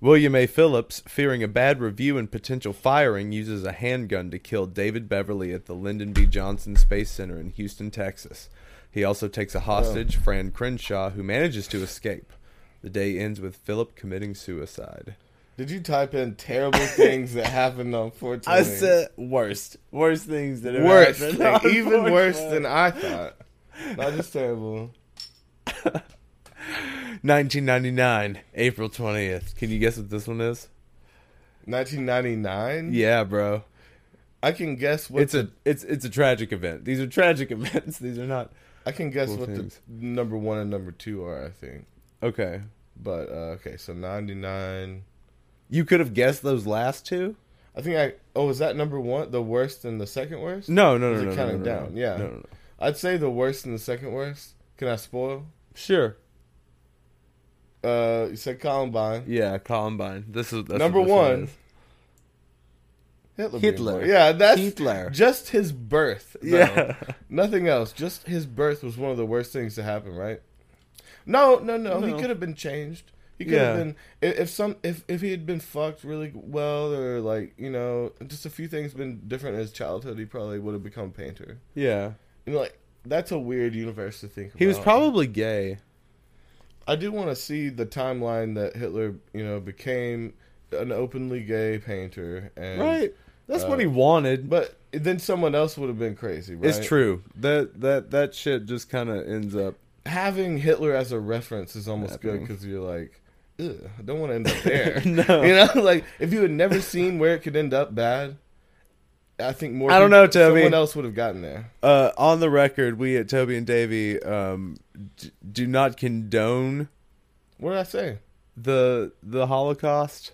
William A. Phillips, fearing a bad review and potential firing, uses a handgun to kill David Beverly at the Lyndon B. Johnson Space Center in Houston, Texas. He also takes a hostage, Fran Crenshaw, who manages to escape. The day ends with Philip committing suicide. Did you type in terrible (laughs) things that happened on 420? I said worst, worst things that have worse, happened. like, on (laughs) even worse than I thought. Not just terrible. 1999, April 20th. Can you guess what this one is? 1999. Yeah, bro. I can guess what It's a it's it's a tragic event. These are tragic (laughs) events. These are not I can guess cool what things. the number one and number two are. I think, okay. but uh, okay. So 99. You could have guessed those last two. I think I. Oh, is that number one? The worst and the second worst? No, no, no, no, counting no, no, down? no. Yeah. No, no, no. I'd say the worst and the second worst. Can I spoil? Sure. Uh, you said Columbine. Yeah, Columbine. This is that's number one. is. Hitler. Hitler. Yeah, that's Hitler. Just his birth. though. Yeah. (laughs) Nothing else. Just his birth was one of the worst things to happen, right? No, no, no. He could have been changed. He could Yeah. have been if, some if if he had been fucked really well or like you know just a few things been different in his childhood, he probably would have become a painter. Yeah. You know, like that's a weird universe to think. About He was probably gay. I do want to see the timeline that Hitler, you know, became an openly gay painter, and right. That's what uh, he wanted. But then someone else would have been crazy, right? It's true. That that that shit just kind of ends up having Hitler as a reference is almost good because you're like, Ugh, I don't want to end up (laughs) there. (laughs) No. you know, (laughs) like if you had never seen where it could end up bad, I think more. I don't people- know, Toby. Someone else would have gotten there. uh, on the record, we at Toby and Davvy um, d- do not condone What did I say? the the Holocaust.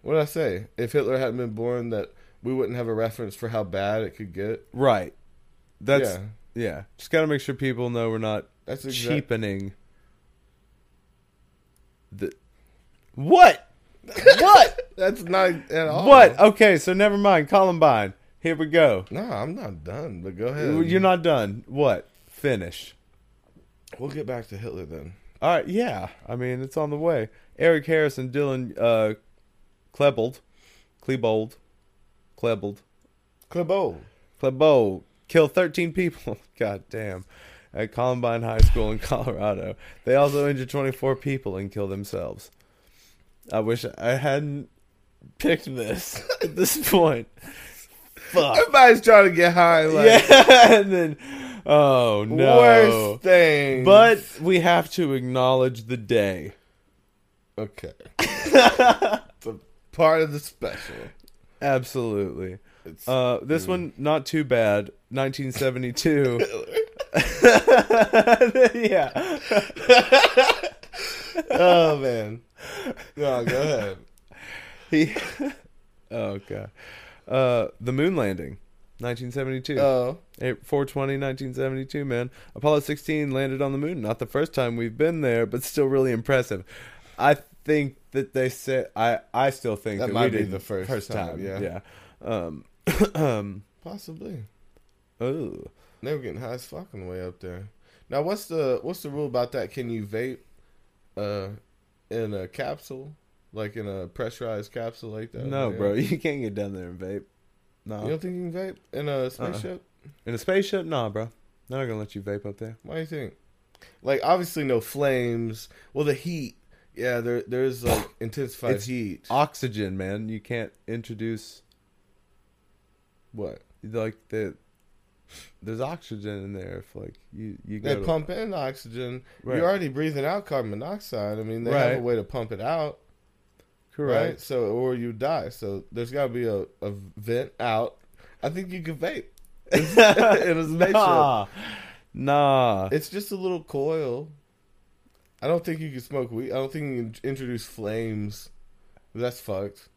What did I say? If Hitler hadn't been born, that we wouldn't have a reference for how bad it could get. Right. That's yeah, yeah. Just got to make sure people know we're not that's exact- cheapening the what (laughs) what That's not at all. what? Okay, so never mind. Columbine. Here we go. No, I'm not done. But go ahead. You're not done. What? Finish. We'll get back to Hitler then. All right, yeah. I mean, it's on the way. Eric Harris and Dylan uh, Klebold, Klebold, Klebold, Klebo. Klebold kill 13 people. (laughs) God damn. At Columbine High School in (laughs) Colorado. They also injured 24 people and killed themselves. I wish I hadn't picked this (laughs) at this point. Fuck. Everybody's trying to get high. Like, Yeah, and then, oh no. Worst thing. But we have to acknowledge the day. okay. it's a part of the special. Absolutely. Uh, this one not too bad. 1972. (laughs) (laughs) yeah. (laughs) oh man. No, go ahead. He. oh god. Uh, the moon landing. 1972. Oh, 420 1972 man apollo 16 landed on the moon not the first time we've been there but still really impressive i think that they said i i still think That that, might we be did the first first time, yeah. yeah um (clears throat) um possibly. oh They were getting high as fuck on the way up there. Now, what's the what's the rule about that? Can you vape, uh, in a capsule, like in a pressurized capsule like that? no Yeah. bro (laughs) you can't get down there and vape No, You don't think you can vape in a spaceship? in a spaceship nah bro they're not gonna let you vape up there Why do you think? Like, obviously, no flames. Well, the heat. Yeah, there there's like (coughs) intensified It's heat. oxygen man you can't introduce What? like the there's oxygen in there if like you you go They to- pump in oxygen. Right. You're already breathing out carbon monoxide. I mean, they have a way to pump it out. correct right? So or you die. So there's got to be a, a vent out. I think you can vape. (laughs) (laughs) in a spaceship. Nah, nah. It's just a little coil. I don't think you can smoke weed. I don't think you can introduce flames. That's fucked.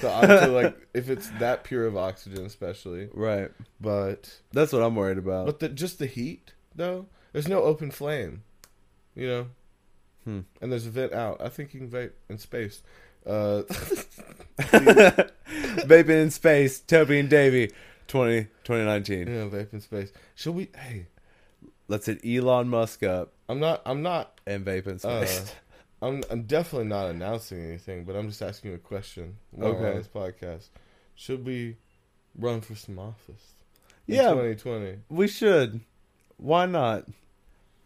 So I feel (laughs) like if it's that pure of oxygen, especially, Right. but That's what I'm worried about. but the, just the heat though. There's no open flame, you know. Hmm. And there's a vent out. I think you can vape in space. (laughs) Uh, Vaping in space, Toby and Davvy, 20, 2019. yeah, vape in space. Should we? Hey, Let's hit Elon Musk up I'm not. I'm not. and vape in Uh. (laughs) I'm. I'm definitely not announcing anything, but I'm just asking you a question. Okay. On this podcast, should we run for some office? Yeah. 2020. we should. Why not?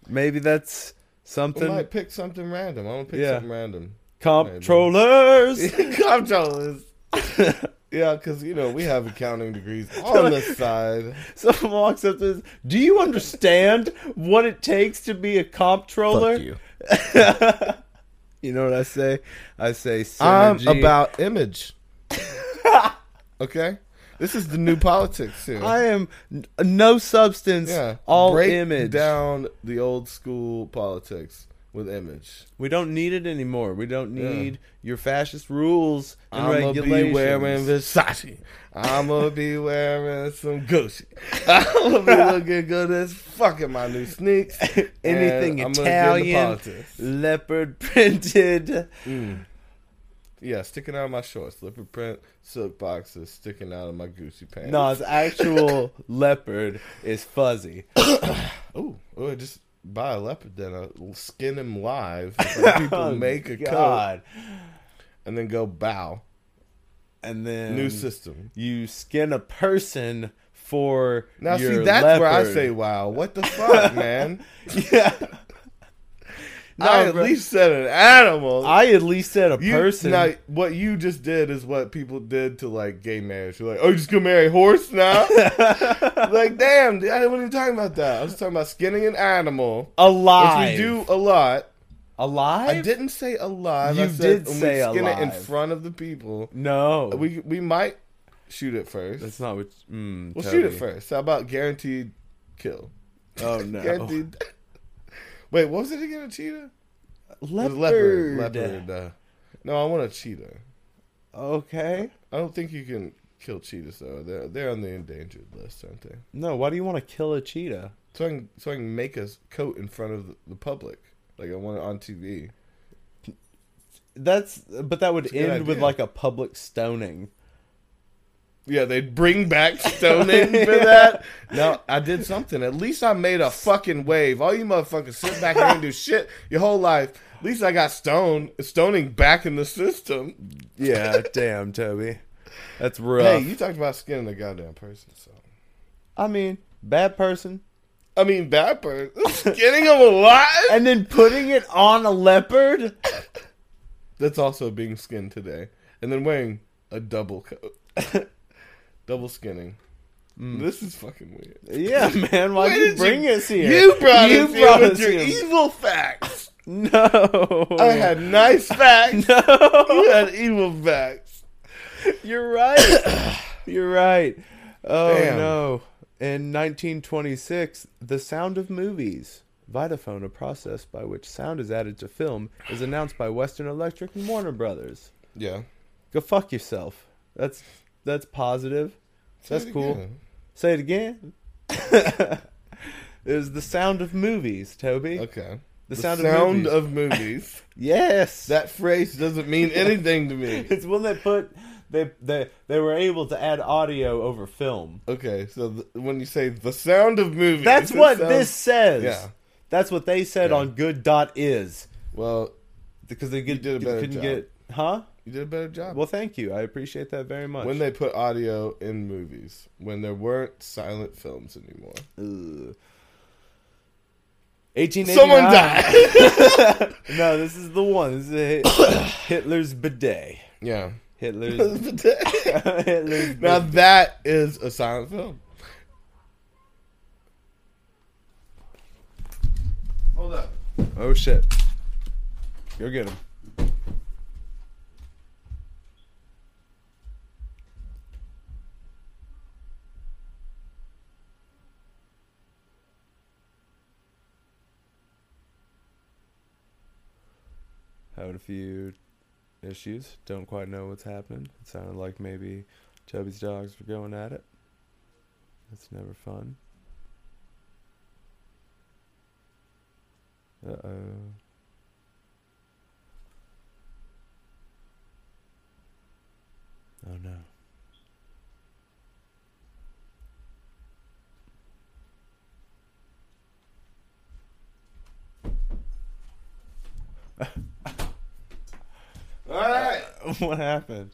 Maybe that's We something. might pick something random. I'm gonna pick Yeah. something random. Comptrollers. (laughs) Comptrollers. (laughs) yeah, because you know we have accounting degrees (laughs) on the side. Someone walks up to us. Do you understand what it takes to be a comptroller? you. (laughs) You know what I say? I say I'm about image. (laughs) okay, this is the new politics here. I am n- no substance, yeah, all break image. down the old school politics with image. We don't need it anymore. We don't Yeah. need your fascist rules and I'm gonna regulations. be wearing Versace. I'm gonna be wearing some Gucci. (laughs) I'm gonna be looking good as fuck in my new sneaks. (laughs) Anything And I'm gonna get into Italian, leopard printed. Mm. Yeah, sticking out of my shorts, leopard print, silk boxes sticking out of my Gucci pants. No, it's actual (laughs) leopard is fuzzy. (coughs) oh, oh, just buy a leopard then, uh, skin him live. (laughs) people Oh, make a coat God. and then go bow. And then New system. you skin a person for Now see, that's where I say, "Wow, what the fuck, (laughs) man." yeah. No, I at bro. least said an animal. I at least said a You- person. Now, what you just did is what people did to like gay marriage. You're like, oh, you just gonna marry a horse now? (laughs) like, damn, dude, I wasn't even talking about that. I was talking about skinning an animal, alive. which we do a lot. alive. I didn't say alive. You I said did say we skin it in front of the people. No, We we might shoot it first. that's not what. Mm, we'll Toby. shoot it first. How about guaranteed kill? Oh no, (laughs) Guaranteed. Wait, what was it again? A cheetah? Leopard. Leopard. Leopard. Uh, no, I want a cheetah. Okay. I don't think you can kill cheetahs though. They're they're on the endangered list, aren't they? No, why do you want to kill a cheetah? So I can so I can make a coat in front of the, public, like I want it on TV. That's but that would It's a good end with like a public stoning. Yeah, they'd bring back (laughs) stoning for that. No, I did something. At least I made a fucking wave. All you motherfuckers sit back and do shit your whole life. At least I got stoned, stoning back in the system. Yeah, damn, Toby. That's rough. Hey, you talked about skinning a goddamn person, so. I mean, bad person. I mean, bad person. (laughs) Skinning him alive? And then putting it on a leopard? That's also being skinned today. And then wearing a double coat. (laughs) double skinning. Mm. This is fucking weird. Yeah, (laughs) man. Why'd Where you bring you- us here? You brought You us here brought with us your here. evil facts. (laughs) No. I had nice facts. (laughs) No. You had evil facts. You're right. (coughs) You're right. Oh Damn. no. In 1926, The Sound of Movies, Vitaphone, a process by which sound is added to film, is announced by Western Electric and Warner Brothers. Yeah. Go fuck yourself. That's that's positive. Say That's cool. again. Say it again. (laughs) it was The Sound of Movies, Toby. Okay. The, The sound, sound, of movies. of movies. (laughs) yes. that phrase doesn't mean anything to me. (laughs) it's when they put they they they were able to add audio over film. Okay, so th- when you say the sound of movies, That's what sounds- this says. Yeah. That's what they said Yeah. on good dot is Well, because they get, did a better couldn't job. get huh? You did a better job. Well, thank you. I appreciate that very much. when they put audio in movies, when there weren't silent films anymore. Ugh. 1889. Someone died. (laughs) no, this is the one. This is Hit- (coughs) Hitler's bidet. yeah. Hitler's (laughs) (laughs) now Hitler's bidet. Now that is a silent film. Hold up. Oh shit. Go get him. Having a few issues. Don't quite know what's happening. It sounded like maybe Chubby's dogs were going at it. That's never fun. Uh oh. Oh no. (laughs) All right. (laughs) what happened?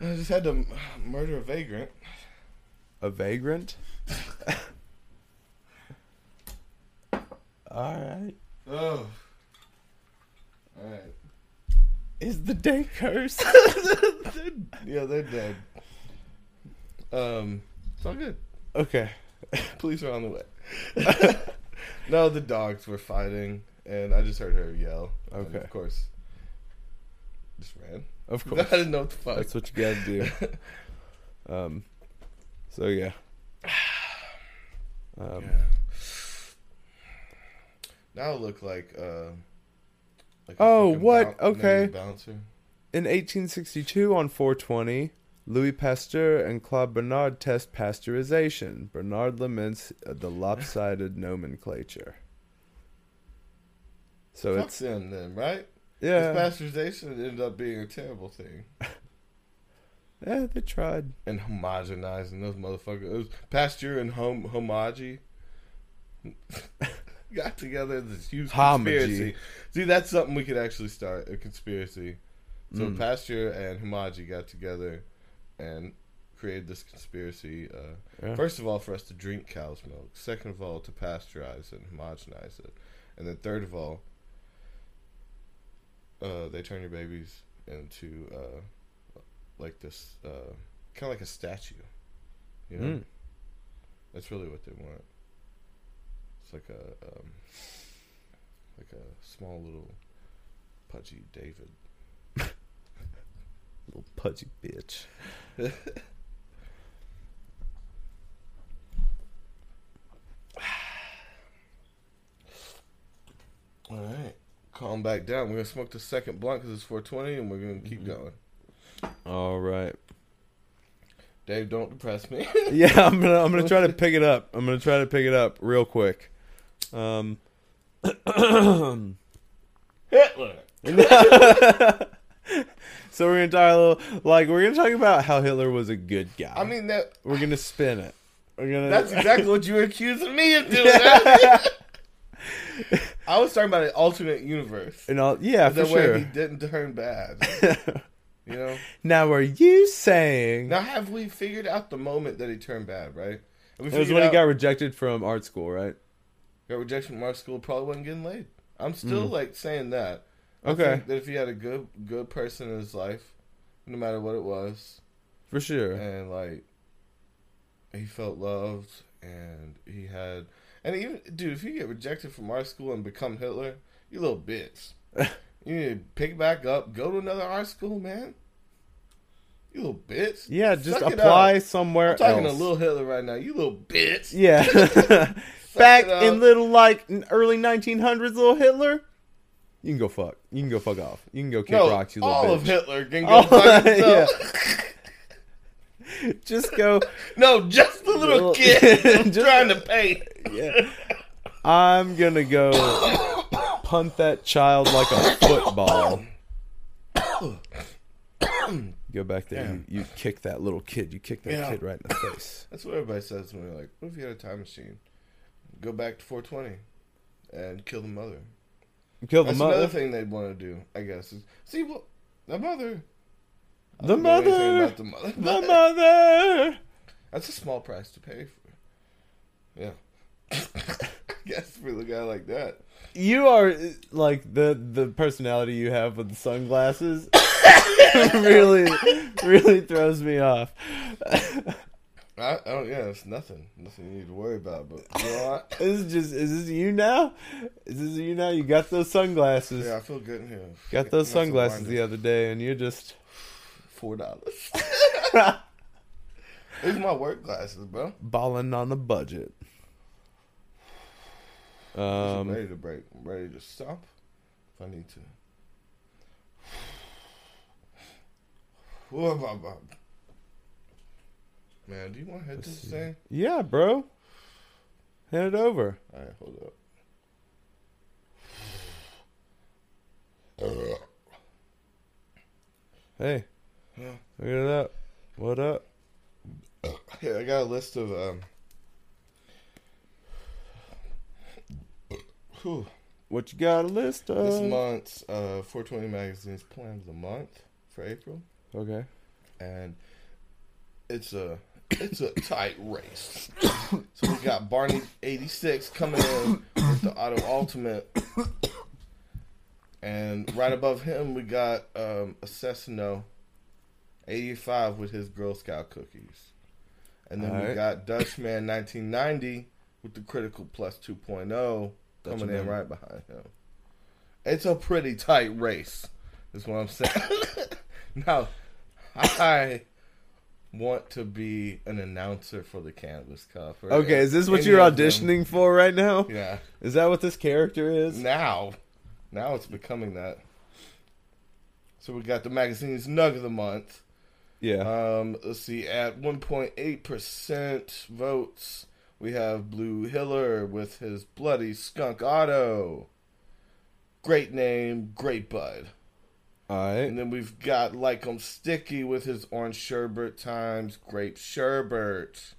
I just had to murder a vagrant. A vagrant? Alright. Oh. All right. Is the day cursed? (laughs) yeah, they're dead. Um, it's all good. okay. (laughs) Police are on the way. no, the dogs were fighting, and I just heard her yell. Okay. of course, just ran. Of (laughs) course. I didn't know what the fuck. That's what you gotta do. (laughs) Um so yeah. (sighs) Um yeah. Now it look like uh. Like Oh, what? boun- Okay. Bouncer. in 1862 on 420, Louis Pasteur and Claude Bernard test pasteurization. Bernard laments the lopsided nomenclature. So Fuck it's them then, right? yeah, This pasteurization ended up being a terrible thing. (laughs) yeah, they tried. And homogenizing those motherfuckers. It was Pasteur and hom- Homogy (laughs) got together this huge Homogy. conspiracy. See, that's something we could actually start a conspiracy. So Mm. Pasteur and Homogy got together and created this conspiracy. Uh, Yeah. First of all, for us to drink cow's milk. Second of all, to pasteurize and homogenize it. And then third of all, uh, they turn your babies into uh, like this, uh, kind of like a statue. You know, Mm. that's really what they want. It's like a um, like a small little pudgy David. (laughs) Little pudgy bitch. (sighs) All right, calm back down. We're gonna smoke the second blunt because it's 420, and we're gonna keep going. All right. Dave, don't depress me. (laughs) Yeah, I'm gonna I'm gonna try to (laughs) pick it up. I'm gonna try to pick it up real quick. Um. Hitler. (laughs) So we're gonna talk a little, like we're gonna talk about how Hitler was a good guy. I mean that we're gonna spin it. We're gonna. that's exactly what you were accusing me of doing. I was talking about an alternate universe. and all, yeah, for That way he didn't turn bad. (laughs) You know? now, are you saying Now have we figured out the moment that he turned bad, right? It was when he got rejected from art school, right? got rejection from art school probably wasn't getting laid. I'm still mm. like saying that. I Okay. that if he had a good good person in his life, no matter what it was, For sure. and like he felt loved and he had and even dude, if you get rejected from art school and become Hitler, you little bitch. (laughs) you need to pick back up, go to another art school, man. You little bitch. Yeah, just Suck apply somewhere I'm talking else. to little Hitler right now. You little bitch. (laughs) yeah. (laughs) Back in little like early 1900s, little Hitler. You can go fuck. You can go fuck off. You can go kick No, rocks, you little all bitch. of Hitler can go Oh, fuck himself. (laughs) Just go. No, just the little Little- kid (laughs) Just- trying to pay. Yeah. I'm gonna go punt that child like a football. (coughs) Go back there. Yeah. You, you kick that little kid. You kick that Yeah. kid right in the face. (coughs) That's what everybody says to me. Like, what if you had a time machine? Go back to 420 and kill the mother. Kill the That's mother. another thing they'd want to do, I guess. Is, see, well, the mother. The don't know anything mother. the mother. (laughs) The mother. That's a small price to pay for. Yeah. (laughs) I guess for the guy like that. You are like the the personality you have with the sunglasses. (coughs) really, really throws me off. I, don't. Yeah, it's nothing. Nothing you need to worry about. But you know what? This (laughs) is just is this you now? Is this you now? You got those sunglasses. Yeah, I feel good in here. Got those sunglasses the other day, and you're just. Four dollars. (laughs) These are my work glasses, bro. balling on the budget. Um, ready to break. I'm ready to stop if I need to. Whoa, blah, blah. Man, do you want to hit this thing? yeah, bro. Hand it over. All right, hold up. Hey, Yeah. look at that. What up? (coughs) Yeah, I got a list of um. Whew. What you got a list of? This month's uh 420 magazine's plan of the month for April, Okay. and it's a (coughs) it's a tight race. (coughs) so we got Barney 86 coming in with the Auto Ultimate, and right above him we got um, a Cessno 85 with his Girl Scout cookies, and then we got (coughs) Dutchman 1990 with the Critical Plus 2.0 coming in right behind him. It's a pretty tight race, is what I'm saying. (coughs) now, I want to be an announcer for the Cannabis Cup. Okay, is this what you're auditioning for right now? Yeah. Is that what this character is? Now, now it's becoming that. So we got the magazine's Nug of the Month. Yeah. Um, let's see, at 1.8% votes, we have Blue Hiller with his Bloody Skunk Auto. Great name, great bud. All right. And then we've got Like 'em Sticky with his Orange Sherbet times Grape Sherbet.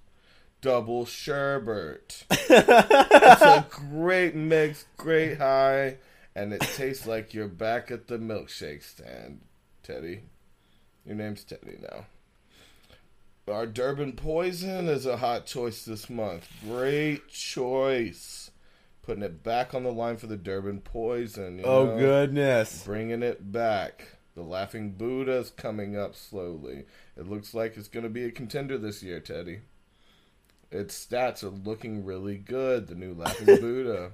Double Sherbet. it's a (laughs) great mix, great high, and it tastes like you're back at the milkshake stand, Teddy. Your name's Teddy now. Our Durban Poison is a hot choice this month. Great choice. Putting it back on the line for the Durban Poison. you Oh know? goodness. Bringing it back. The Laughing Buddha's coming up slowly. It looks like it's going to be a contender this year, Teddy. Its stats are looking really good. The new Laughing (laughs) Buddha.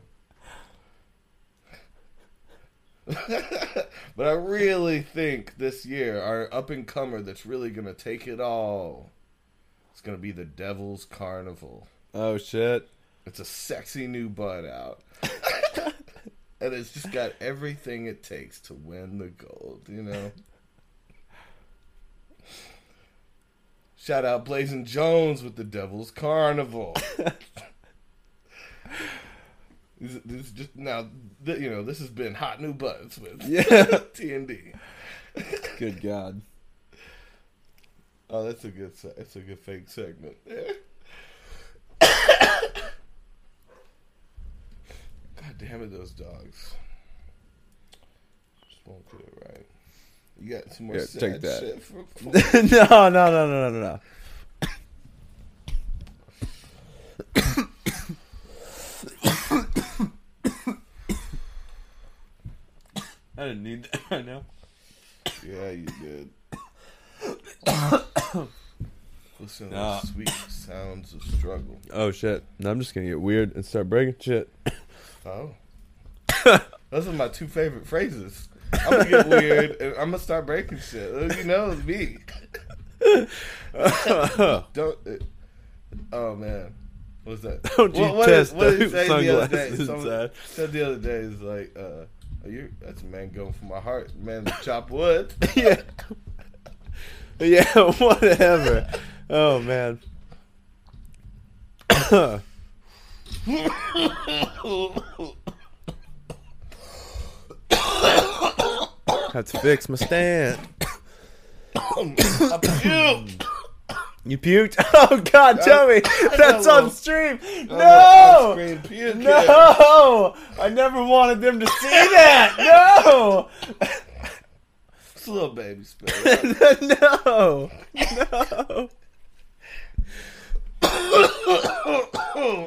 (laughs) but I really think this year, our up and comer that's really going to take it all, it's going to be the Devil's Carnival. Oh shit. It's a sexy new bud out. (laughs) and it's just got everything it takes to win the gold, you know? Shout out Blazing Jones with the Devil's Carnival. (laughs) this, this is just now, th- you know, this has been hot new buds with Yeah. (laughs) TND. Good God. Oh, that's a good. se- That's a good fake segment. (coughs) God damn it, those dogs. Just won't do it right. You got some more Yeah, sad take that. shit for (laughs) no, no, no, no, no, no, no. I didn't need that (laughs) right now. Yeah, you did. Listen to Nah. the sweet sounds of struggle. Oh shit! No, I'm just gonna get weird and start breaking shit. Oh. Those are my two favorite phrases. I'm gonna get weird and I'm gonna start breaking shit. You know it's me. (laughs) Don't. It, oh man, what's that? Don't you What- what test did- what did he those say the other day? sunglasses Someone said the other day is like, uh, oh, Oh, you that's a man going for my heart, man. Chop (laughs) wood. yeah. Yeah, (laughs) whatever. Oh man. (coughs) Have to fix my stand. (coughs) (coughs) You puked? (laughs) Oh God, Toby, (laughs) that's on stream. No, puke. no, I never wanted them to see that. No, It's a little baby spit. (laughs) no, no. (coughs)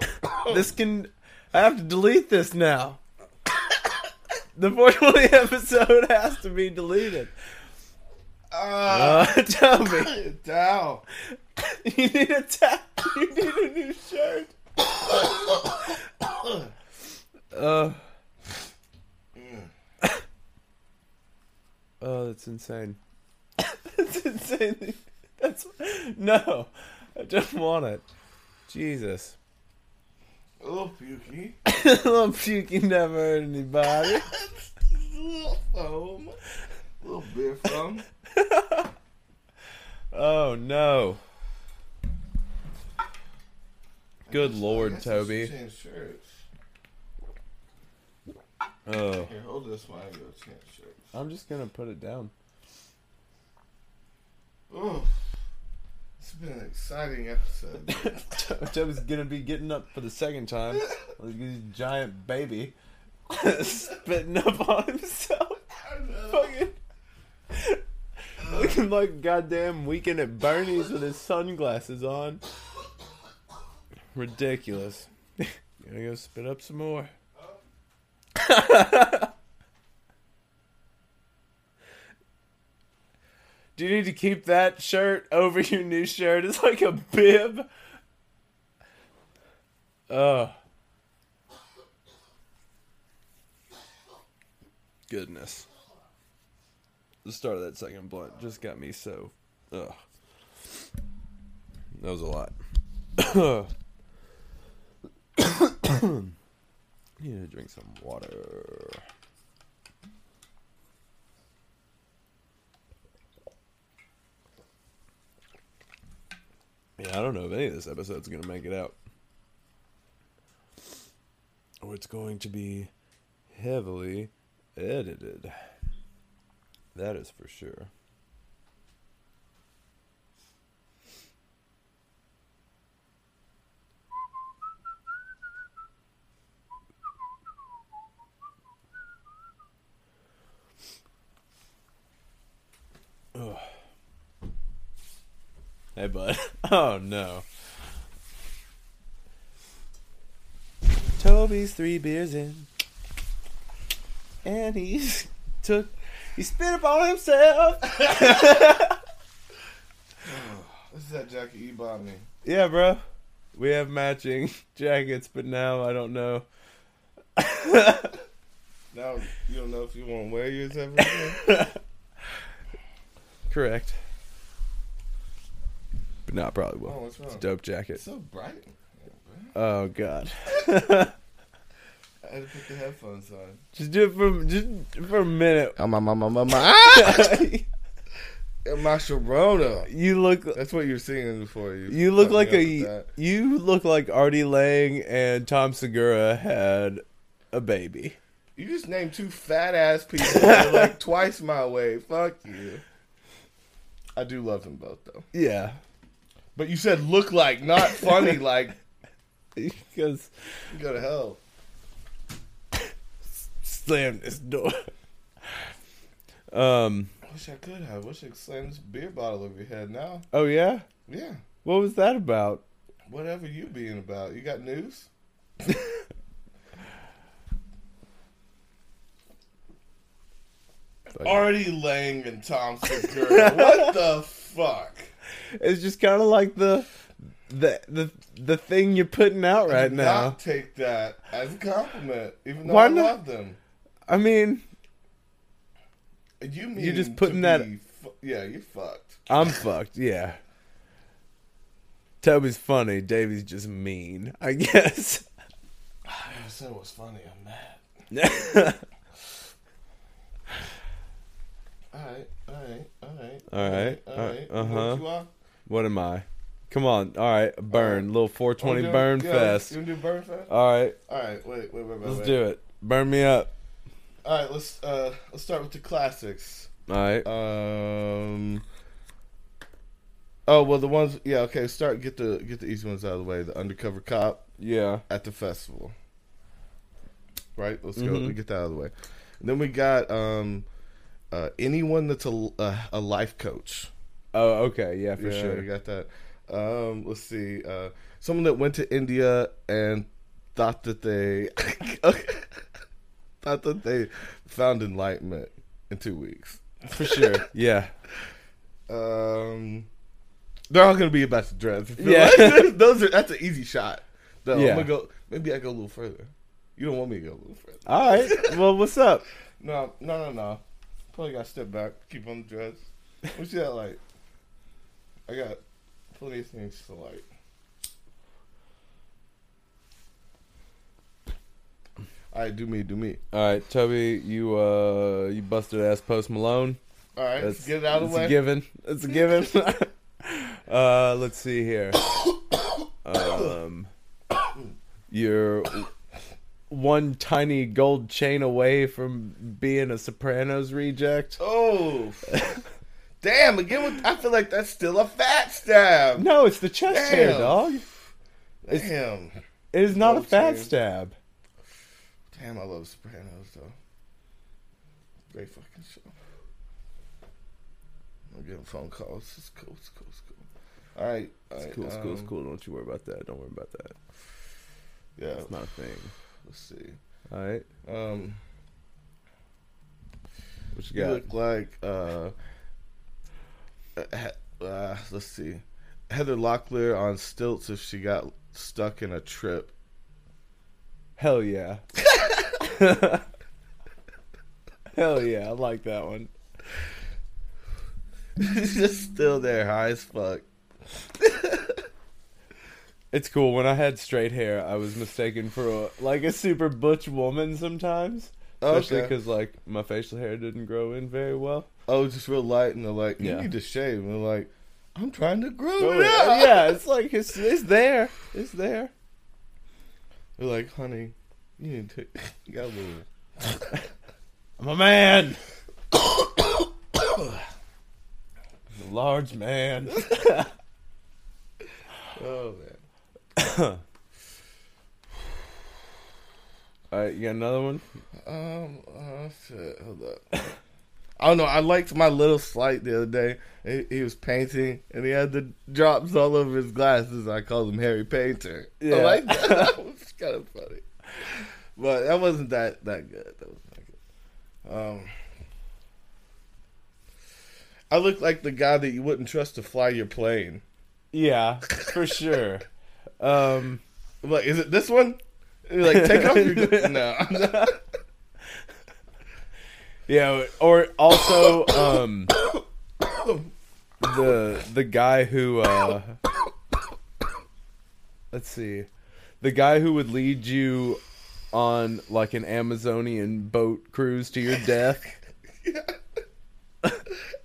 This can. I have to delete this now. (coughs) The 420 episode has to be deleted. Ah, Uh, (laughs) Toby, down. (laughs) you need a tap. You need a new shirt. (coughs) Uh. Oh, that's insane. (coughs) that's insane. That's no. I don't want it. Jesus. A little pukey. A (coughs) little puking never hurt anybody. (laughs) a little foam. A little beer from. (laughs) Oh no. Good lord, Toby. Change shirts. Oh. Here, hold this while I go change shirts. I'm just gonna put it down. Oh, it's been an exciting episode. (laughs) Toby's gonna be getting up for the second time. Like this giant baby. (laughs) Spitting up on himself. I know. Fucking. Looking like goddamn weekend at Bernie's with his sunglasses on. Ridiculous. Gonna go spit up some more. Do you need to keep that shirt over your new shirt? It's like a bib. Oh. Goodness. The start of that second blunt just got me so. Ugh. That was a lot. (coughs) Need to drink some water. Yeah, I don't know if any of this episode's gonna make it out. Or it's going to be heavily edited. That is for sure. Hey, bud. (laughs) Oh, no. Toby's three beers in. And he's (laughs) took. He spit upon himself. (laughs) (sighs) This is that jacket you bought me. yeah, bro. We have matching (laughs) jackets, but now I don't know. (laughs) Now you don't know if you want to wear yours ever again. Correct. But no, I probably will. Oh, what's wrong? It's a dope It's jacket. so bright. Oh god. I had to put the headphones on. just do it for just for a minute. Oh, my, my, my, my, my. Ah! my Sharona. you look That's what you were singing before. You, you look like a. You look like Artie Lange and Tom Segura had a baby. You just named two fat ass people that are like (laughs) twice my way. Fuck you. I do love them both though. Yeah, But you said look like, not funny like. (laughs) because You go to hell. Slam this door. Um. I wish I could have. wish I could slam this beer bottle over your head now. Oh yeah. Yeah. What was that about? Whatever you being about. You got news? (laughs) Already laying and Thompson girl. what (laughs) the fuck? It's just kind of like the the the the thing you're putting out right Do now. Not take that as a compliment, even though Why I not? love them. I mean, You mean You're just putting that- fu- yeah, you fucked. I'm fucked. Yeah. Toby's funny. Davvy's just mean. I (laughs) guess. I never said what's funny. I'm mad. All right, all right, all right, All right, all all right. right, You know uh-huh. what what am I? Come on. All right. Burn. Little 420 Wanna do- burn yeah, fest. You wanna do burn fest? All right. All right, wait, wait, wait, wait. Let's wait. do it. Burn me up. All right, let's uh let's start with the classics. All right. Um. Oh well, the ones yeah okay. Start get the get the easy ones out of the way. The undercover cop Yeah. at the festival. Right. Let's go. Mhm. We get that out of the way. then we got um, uh, anyone that's a a, a life coach. Oh, okay. Yeah, for yeah, sure. We got that. Um, let's see. Uh, someone that went to India and thought that they (laughs) thought they found enlightenment in two weeks. For sure. Yeah. (laughs) Um, they're all gonna be about the dreads. (laughs) Yeah. like. (laughs) those are that's an easy shot. Though Yeah. I'm gonna go. Maybe I go a little further. You don't want me to go a little further. All right. Well, what's up? No, no, no, no. Probably got to step back. Keep on the dreads. What's that like? I got plenty of things to like. All right, do me, do me. All right, Toby, you uh, you busted ass Post Malone. All right, let's get it out of the way. It's a given. It's a given. (laughs) uh, let's see here. Um, you're one tiny gold chain away from being a Sopranos reject. Oh, damn! Again, with, I feel like that's still a fat stab. No, it's the chest hair, Damn. dog. Damn, It is not a fat chain. stab. Damn! I love Sopranos though. Great fucking show. I'm getting phone calls. It's cool. It's cool. It's cool. All right. all It's right, cool, it's cool, it's um, cool. Don't you worry about that. Don't worry about that. Yeah. It's not a thing. Let's see. All right, Um, what you you got? look like uh, uh, uh, let's see, Heather Locklear on stilts if she got stuck in a trip. Hell yeah. Hell yeah, I like that one. It's just still there, high as fuck. It's cool. When I had straight hair, I was mistaken for a, like a super butch woman sometimes. Oh, Especially Okay. because like my facial hair didn't grow in very well. Oh, just real light, and they're like, "You Yeah. need to shave." And they're like, "I'm trying to grow Oh, it out." yeah, yeah, it's (laughs) like it's it's there. It's there. They're like, "Honey, you need to (laughs) you got a little." I'm a man. (coughs) a large man. (laughs) (laughs) Oh man. (coughs) All right, you got another one? Um, oh shit, hold up. I don't know. I liked my little slight the other day. He, he was painting and he had the drops all over his glasses. I called him Harry Painter. Yeah. I like that. Was kind of funny, but that wasn't that that good. That wasn't good. Um, I look like the guy that you wouldn't trust to fly your plane. Yeah, for sure. Um, like, is it this one? Like, take off your (laughs) no. yeah, or also um, the the guy who uh, let's see, the guy who would lead you on like an Amazonian boat cruise to your death. (laughs)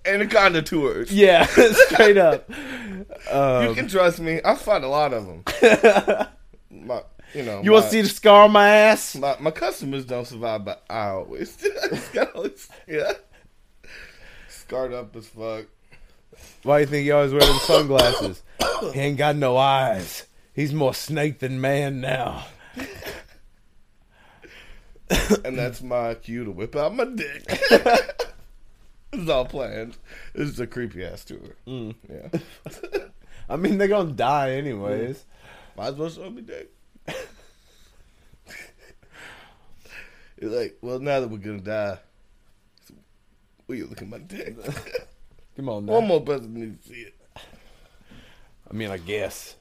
Anaconda tours. Yeah, (laughs) straight up. You Um, can trust me. I find a lot of them. (laughs) my, you know, you want to see the scar on my ass? my, my customers don't survive, but I always. This- yeah, scarred up as fuck. Why you think he always wearing sunglasses? he ain't got no eyes. He's more snake than man now. and that's my cue to whip out my dick. (laughs) it's all planned. This is a creepy ass tour. Mm. Yeah. (laughs) I mean, they're gonna die anyways. Might as well show me dick. (laughs) You're like, well, now that we're gonna die, will you look at my dick? Come on, now. One more person needs to see it. I mean, I guess.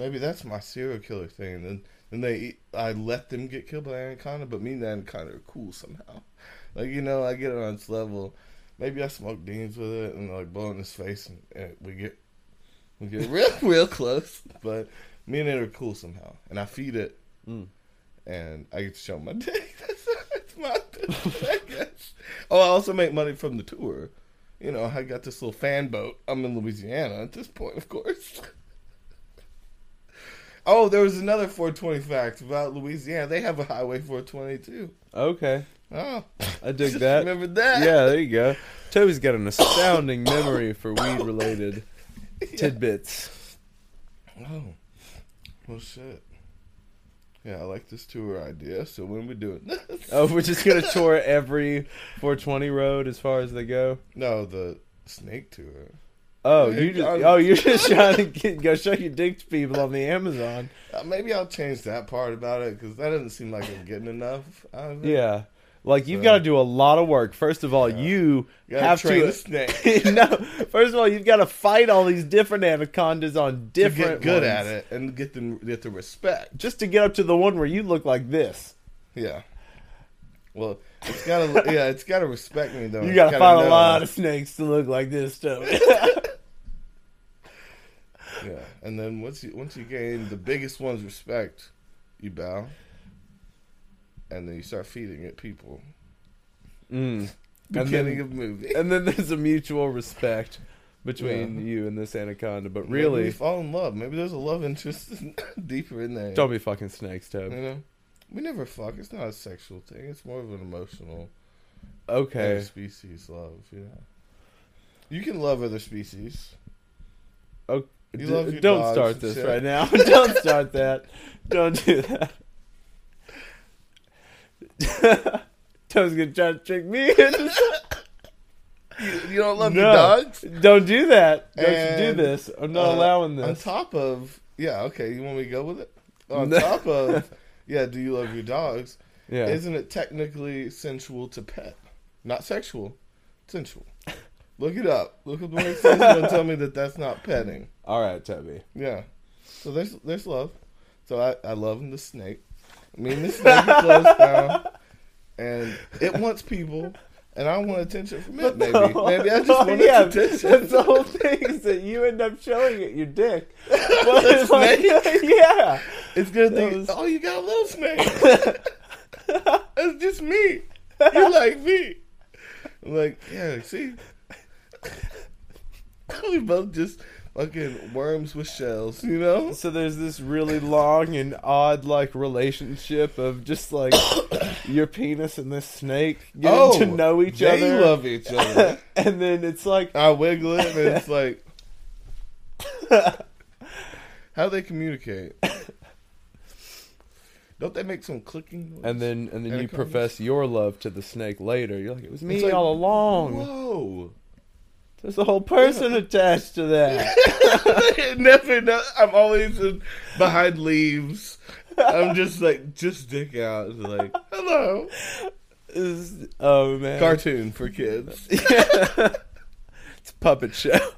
Maybe that's my serial killer thing. And then, then they, eat, I let them get killed by anaconda, but me and anaconda are cool somehow. (laughs) Like you know, I get it on its level. Maybe I smoke beans with it and like blow it in his face, and, and we get we get (laughs) real real close. But me and it are cool somehow, and I feed it, Mm. and I get to show my (laughs) dick. That's, that's my business, I guess. Oh, I also make money from the tour. You know, I got this little fan boat. I'm in Louisiana at this point, of course. Oh, there was another 420 fact about Louisiana. They have a Highway 422. Okay, Oh, I dig that. (laughs) Remember that? Yeah, there you go. Toby's got an astounding memory for weed-related (laughs) tidbits. Oh, well, shit. Yeah, I like this tour idea. So when we doing this? Oh, we're just gonna (laughs) tour every 420 road as far as they go. No, the snake tour. Oh, you just oh you're just trying to get, go show your dick to people on the Amazon. Uh, maybe I'll change that part about it because that doesn't seem like I'm getting enough. Out of it. Yeah, like you've So- got to do a lot of work. First of all, Yeah. you, you have to a snake (laughs) no. First of all, you've got to fight all these different anacondas on to different get good ones at it and get them get the respect. just to get up to the one where you look like this. Yeah. Well, it's gotta yeah, it's gotta respect me though. You got to gotta fight a lot of snakes to look like this, Toby. (laughs) Yeah, and then once you once you gain the biggest one's respect, you bow, and then you start feeding it people. mm. (laughs) And Beginning then, of movie. and then there's a mutual respect between Yeah. you and this anaconda. But Maybe we really, fall in love. Maybe there's a love interest (laughs) deeper in there. don't be fucking snakes, You know, we never fuck. It's not a sexual thing. It's more of an emotional Okay. species love. Yeah, you can love other species. Oh, You d- love your don't start this shit. right now. (laughs) don't start that. Don't do that. (laughs) Toad's gonna try to trick me. (laughs) You, you don't love No. your dogs. Don't do that. Don't you And, do this. I'm not Uh, allowing this. On top of yeah, okay. You want me to go with it? On top of yeah, do you love your dogs? yeah. Isn't it technically sensual to pet? Not sexual, sensual. Look it up. Look up the word sensual and tell me that that's not petting. All right, Toby. Yeah. So there's there's love. So I I love the snake. Me and the snake are close (laughs) now, and it wants people, and I want attention from it. Maybe maybe I just Oh, (laughs) want yeah, attention. That's the whole thing is that you end up showing it your dick. (laughs) The it's like, yeah. It's That think, was- oh, you got a little snake. it's just me. You like me. I'm like, yeah, see? (laughs) we both just fucking worms with shells, you know? So there's this really long and odd like relationship of just like (coughs) your penis and this snake getting oh, to know each Oh, they other. love each (laughs) other. and then it's like I wiggle it, and it's like, (laughs) how do they communicate? Don't they make some clicking? Noise? and then and then you profess your love to the snake later. You're like, it was me like, all along. Whoa. There's a whole person attached to that. (laughs) Never know. I'm always in, behind leaves. I'm just like, just dick out. It's like, hello. Is- oh man. Cartoon for kids. (laughs) it's a puppet show. (laughs)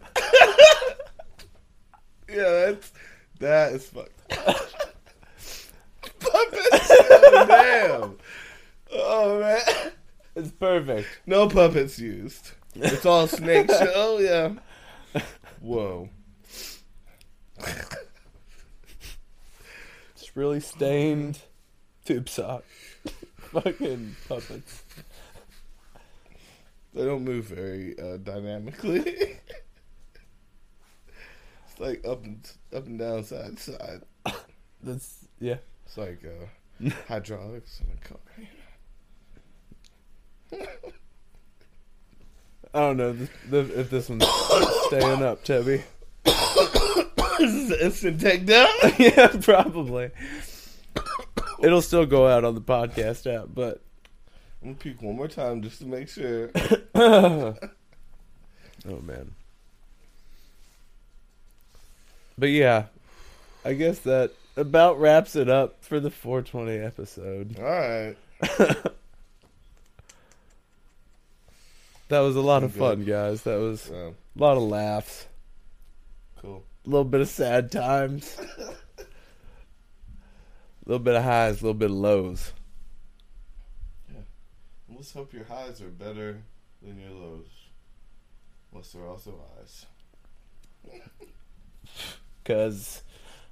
Yeah, that's that is fucked. puppets. Oh, damn. Oh man. It's perfect. No puppets used. It's all snake (laughs) show. Oh yeah. Whoa. It's really stained tube sock. Fucking puppets. They don't move very uh, dynamically. (laughs) it's like up and up and down, side to side. That's yeah. It's like uh, (laughs) hydraulics in a car. I don't know the, the, if this one's (coughs) staying up, Toby. this is instant takedown. (laughs) yeah, probably. It'll still go out on the podcast app, but I'm gonna puke one more time just to make sure. (coughs) (coughs) oh man. But yeah, I guess that about wraps it up for the 420 episode. All right. (laughs) That was a lot of fun, guys. That was a lot of laughs, cool. a little bit of sad times, a (laughs) little bit of highs, a little bit of lows. Yeah. Let's hope your highs are better than your lows. Unless they're also highs. (laughs) Cause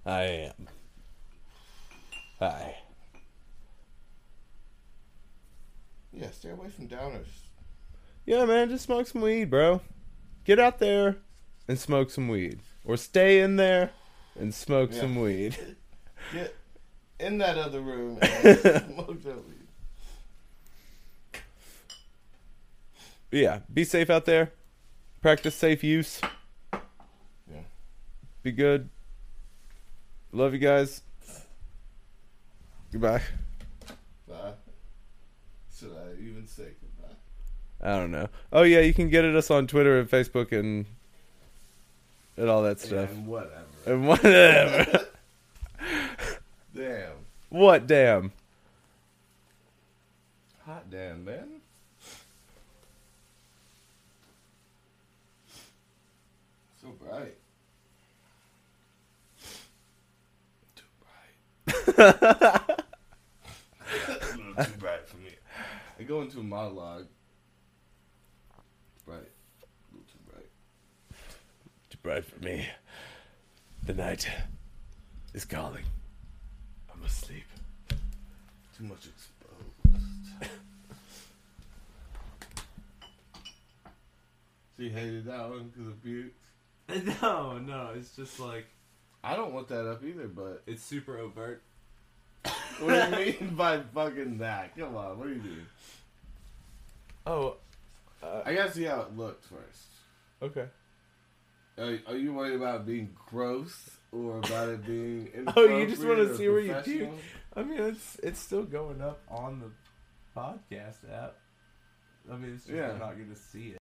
I am. Hi. Yeah, stay away from downers. Yeah, man, just smoke some weed, bro. Get out there and smoke some weed. Or stay in there and smoke Yeah. some weed. (laughs) Get in that other room and (laughs) smoke that weed. yeah, be safe out there. Practice safe use. Yeah. Be good. Love you guys. Goodbye. Bye. Should I? I don't know. Oh yeah, you can get at us on Twitter and Facebook and and all that stuff. And whatever. And whatever. (laughs) Damn. what damn? Hot damn, man. So bright. (laughs) Too bright. (laughs) a little too bright for me. I go into a monologue. It's bright. A little too bright. Too bright for me. The night is calling. I'm asleep. Too much exposed. (laughs) she hated that one because of pukes. (laughs) No, no, it's just like I don't want that up either, but it's super overt. (laughs) what do you mean by fucking that? Come on, what do you mean? Oh, uh, I gotta see how it looks first. okay. Are, are you worried about being gross or about it being (laughs) Oh, you just wanna see where you professional? I mean, it's it's still going up on the podcast app. I mean, it's just Yeah. I'm not going to see it.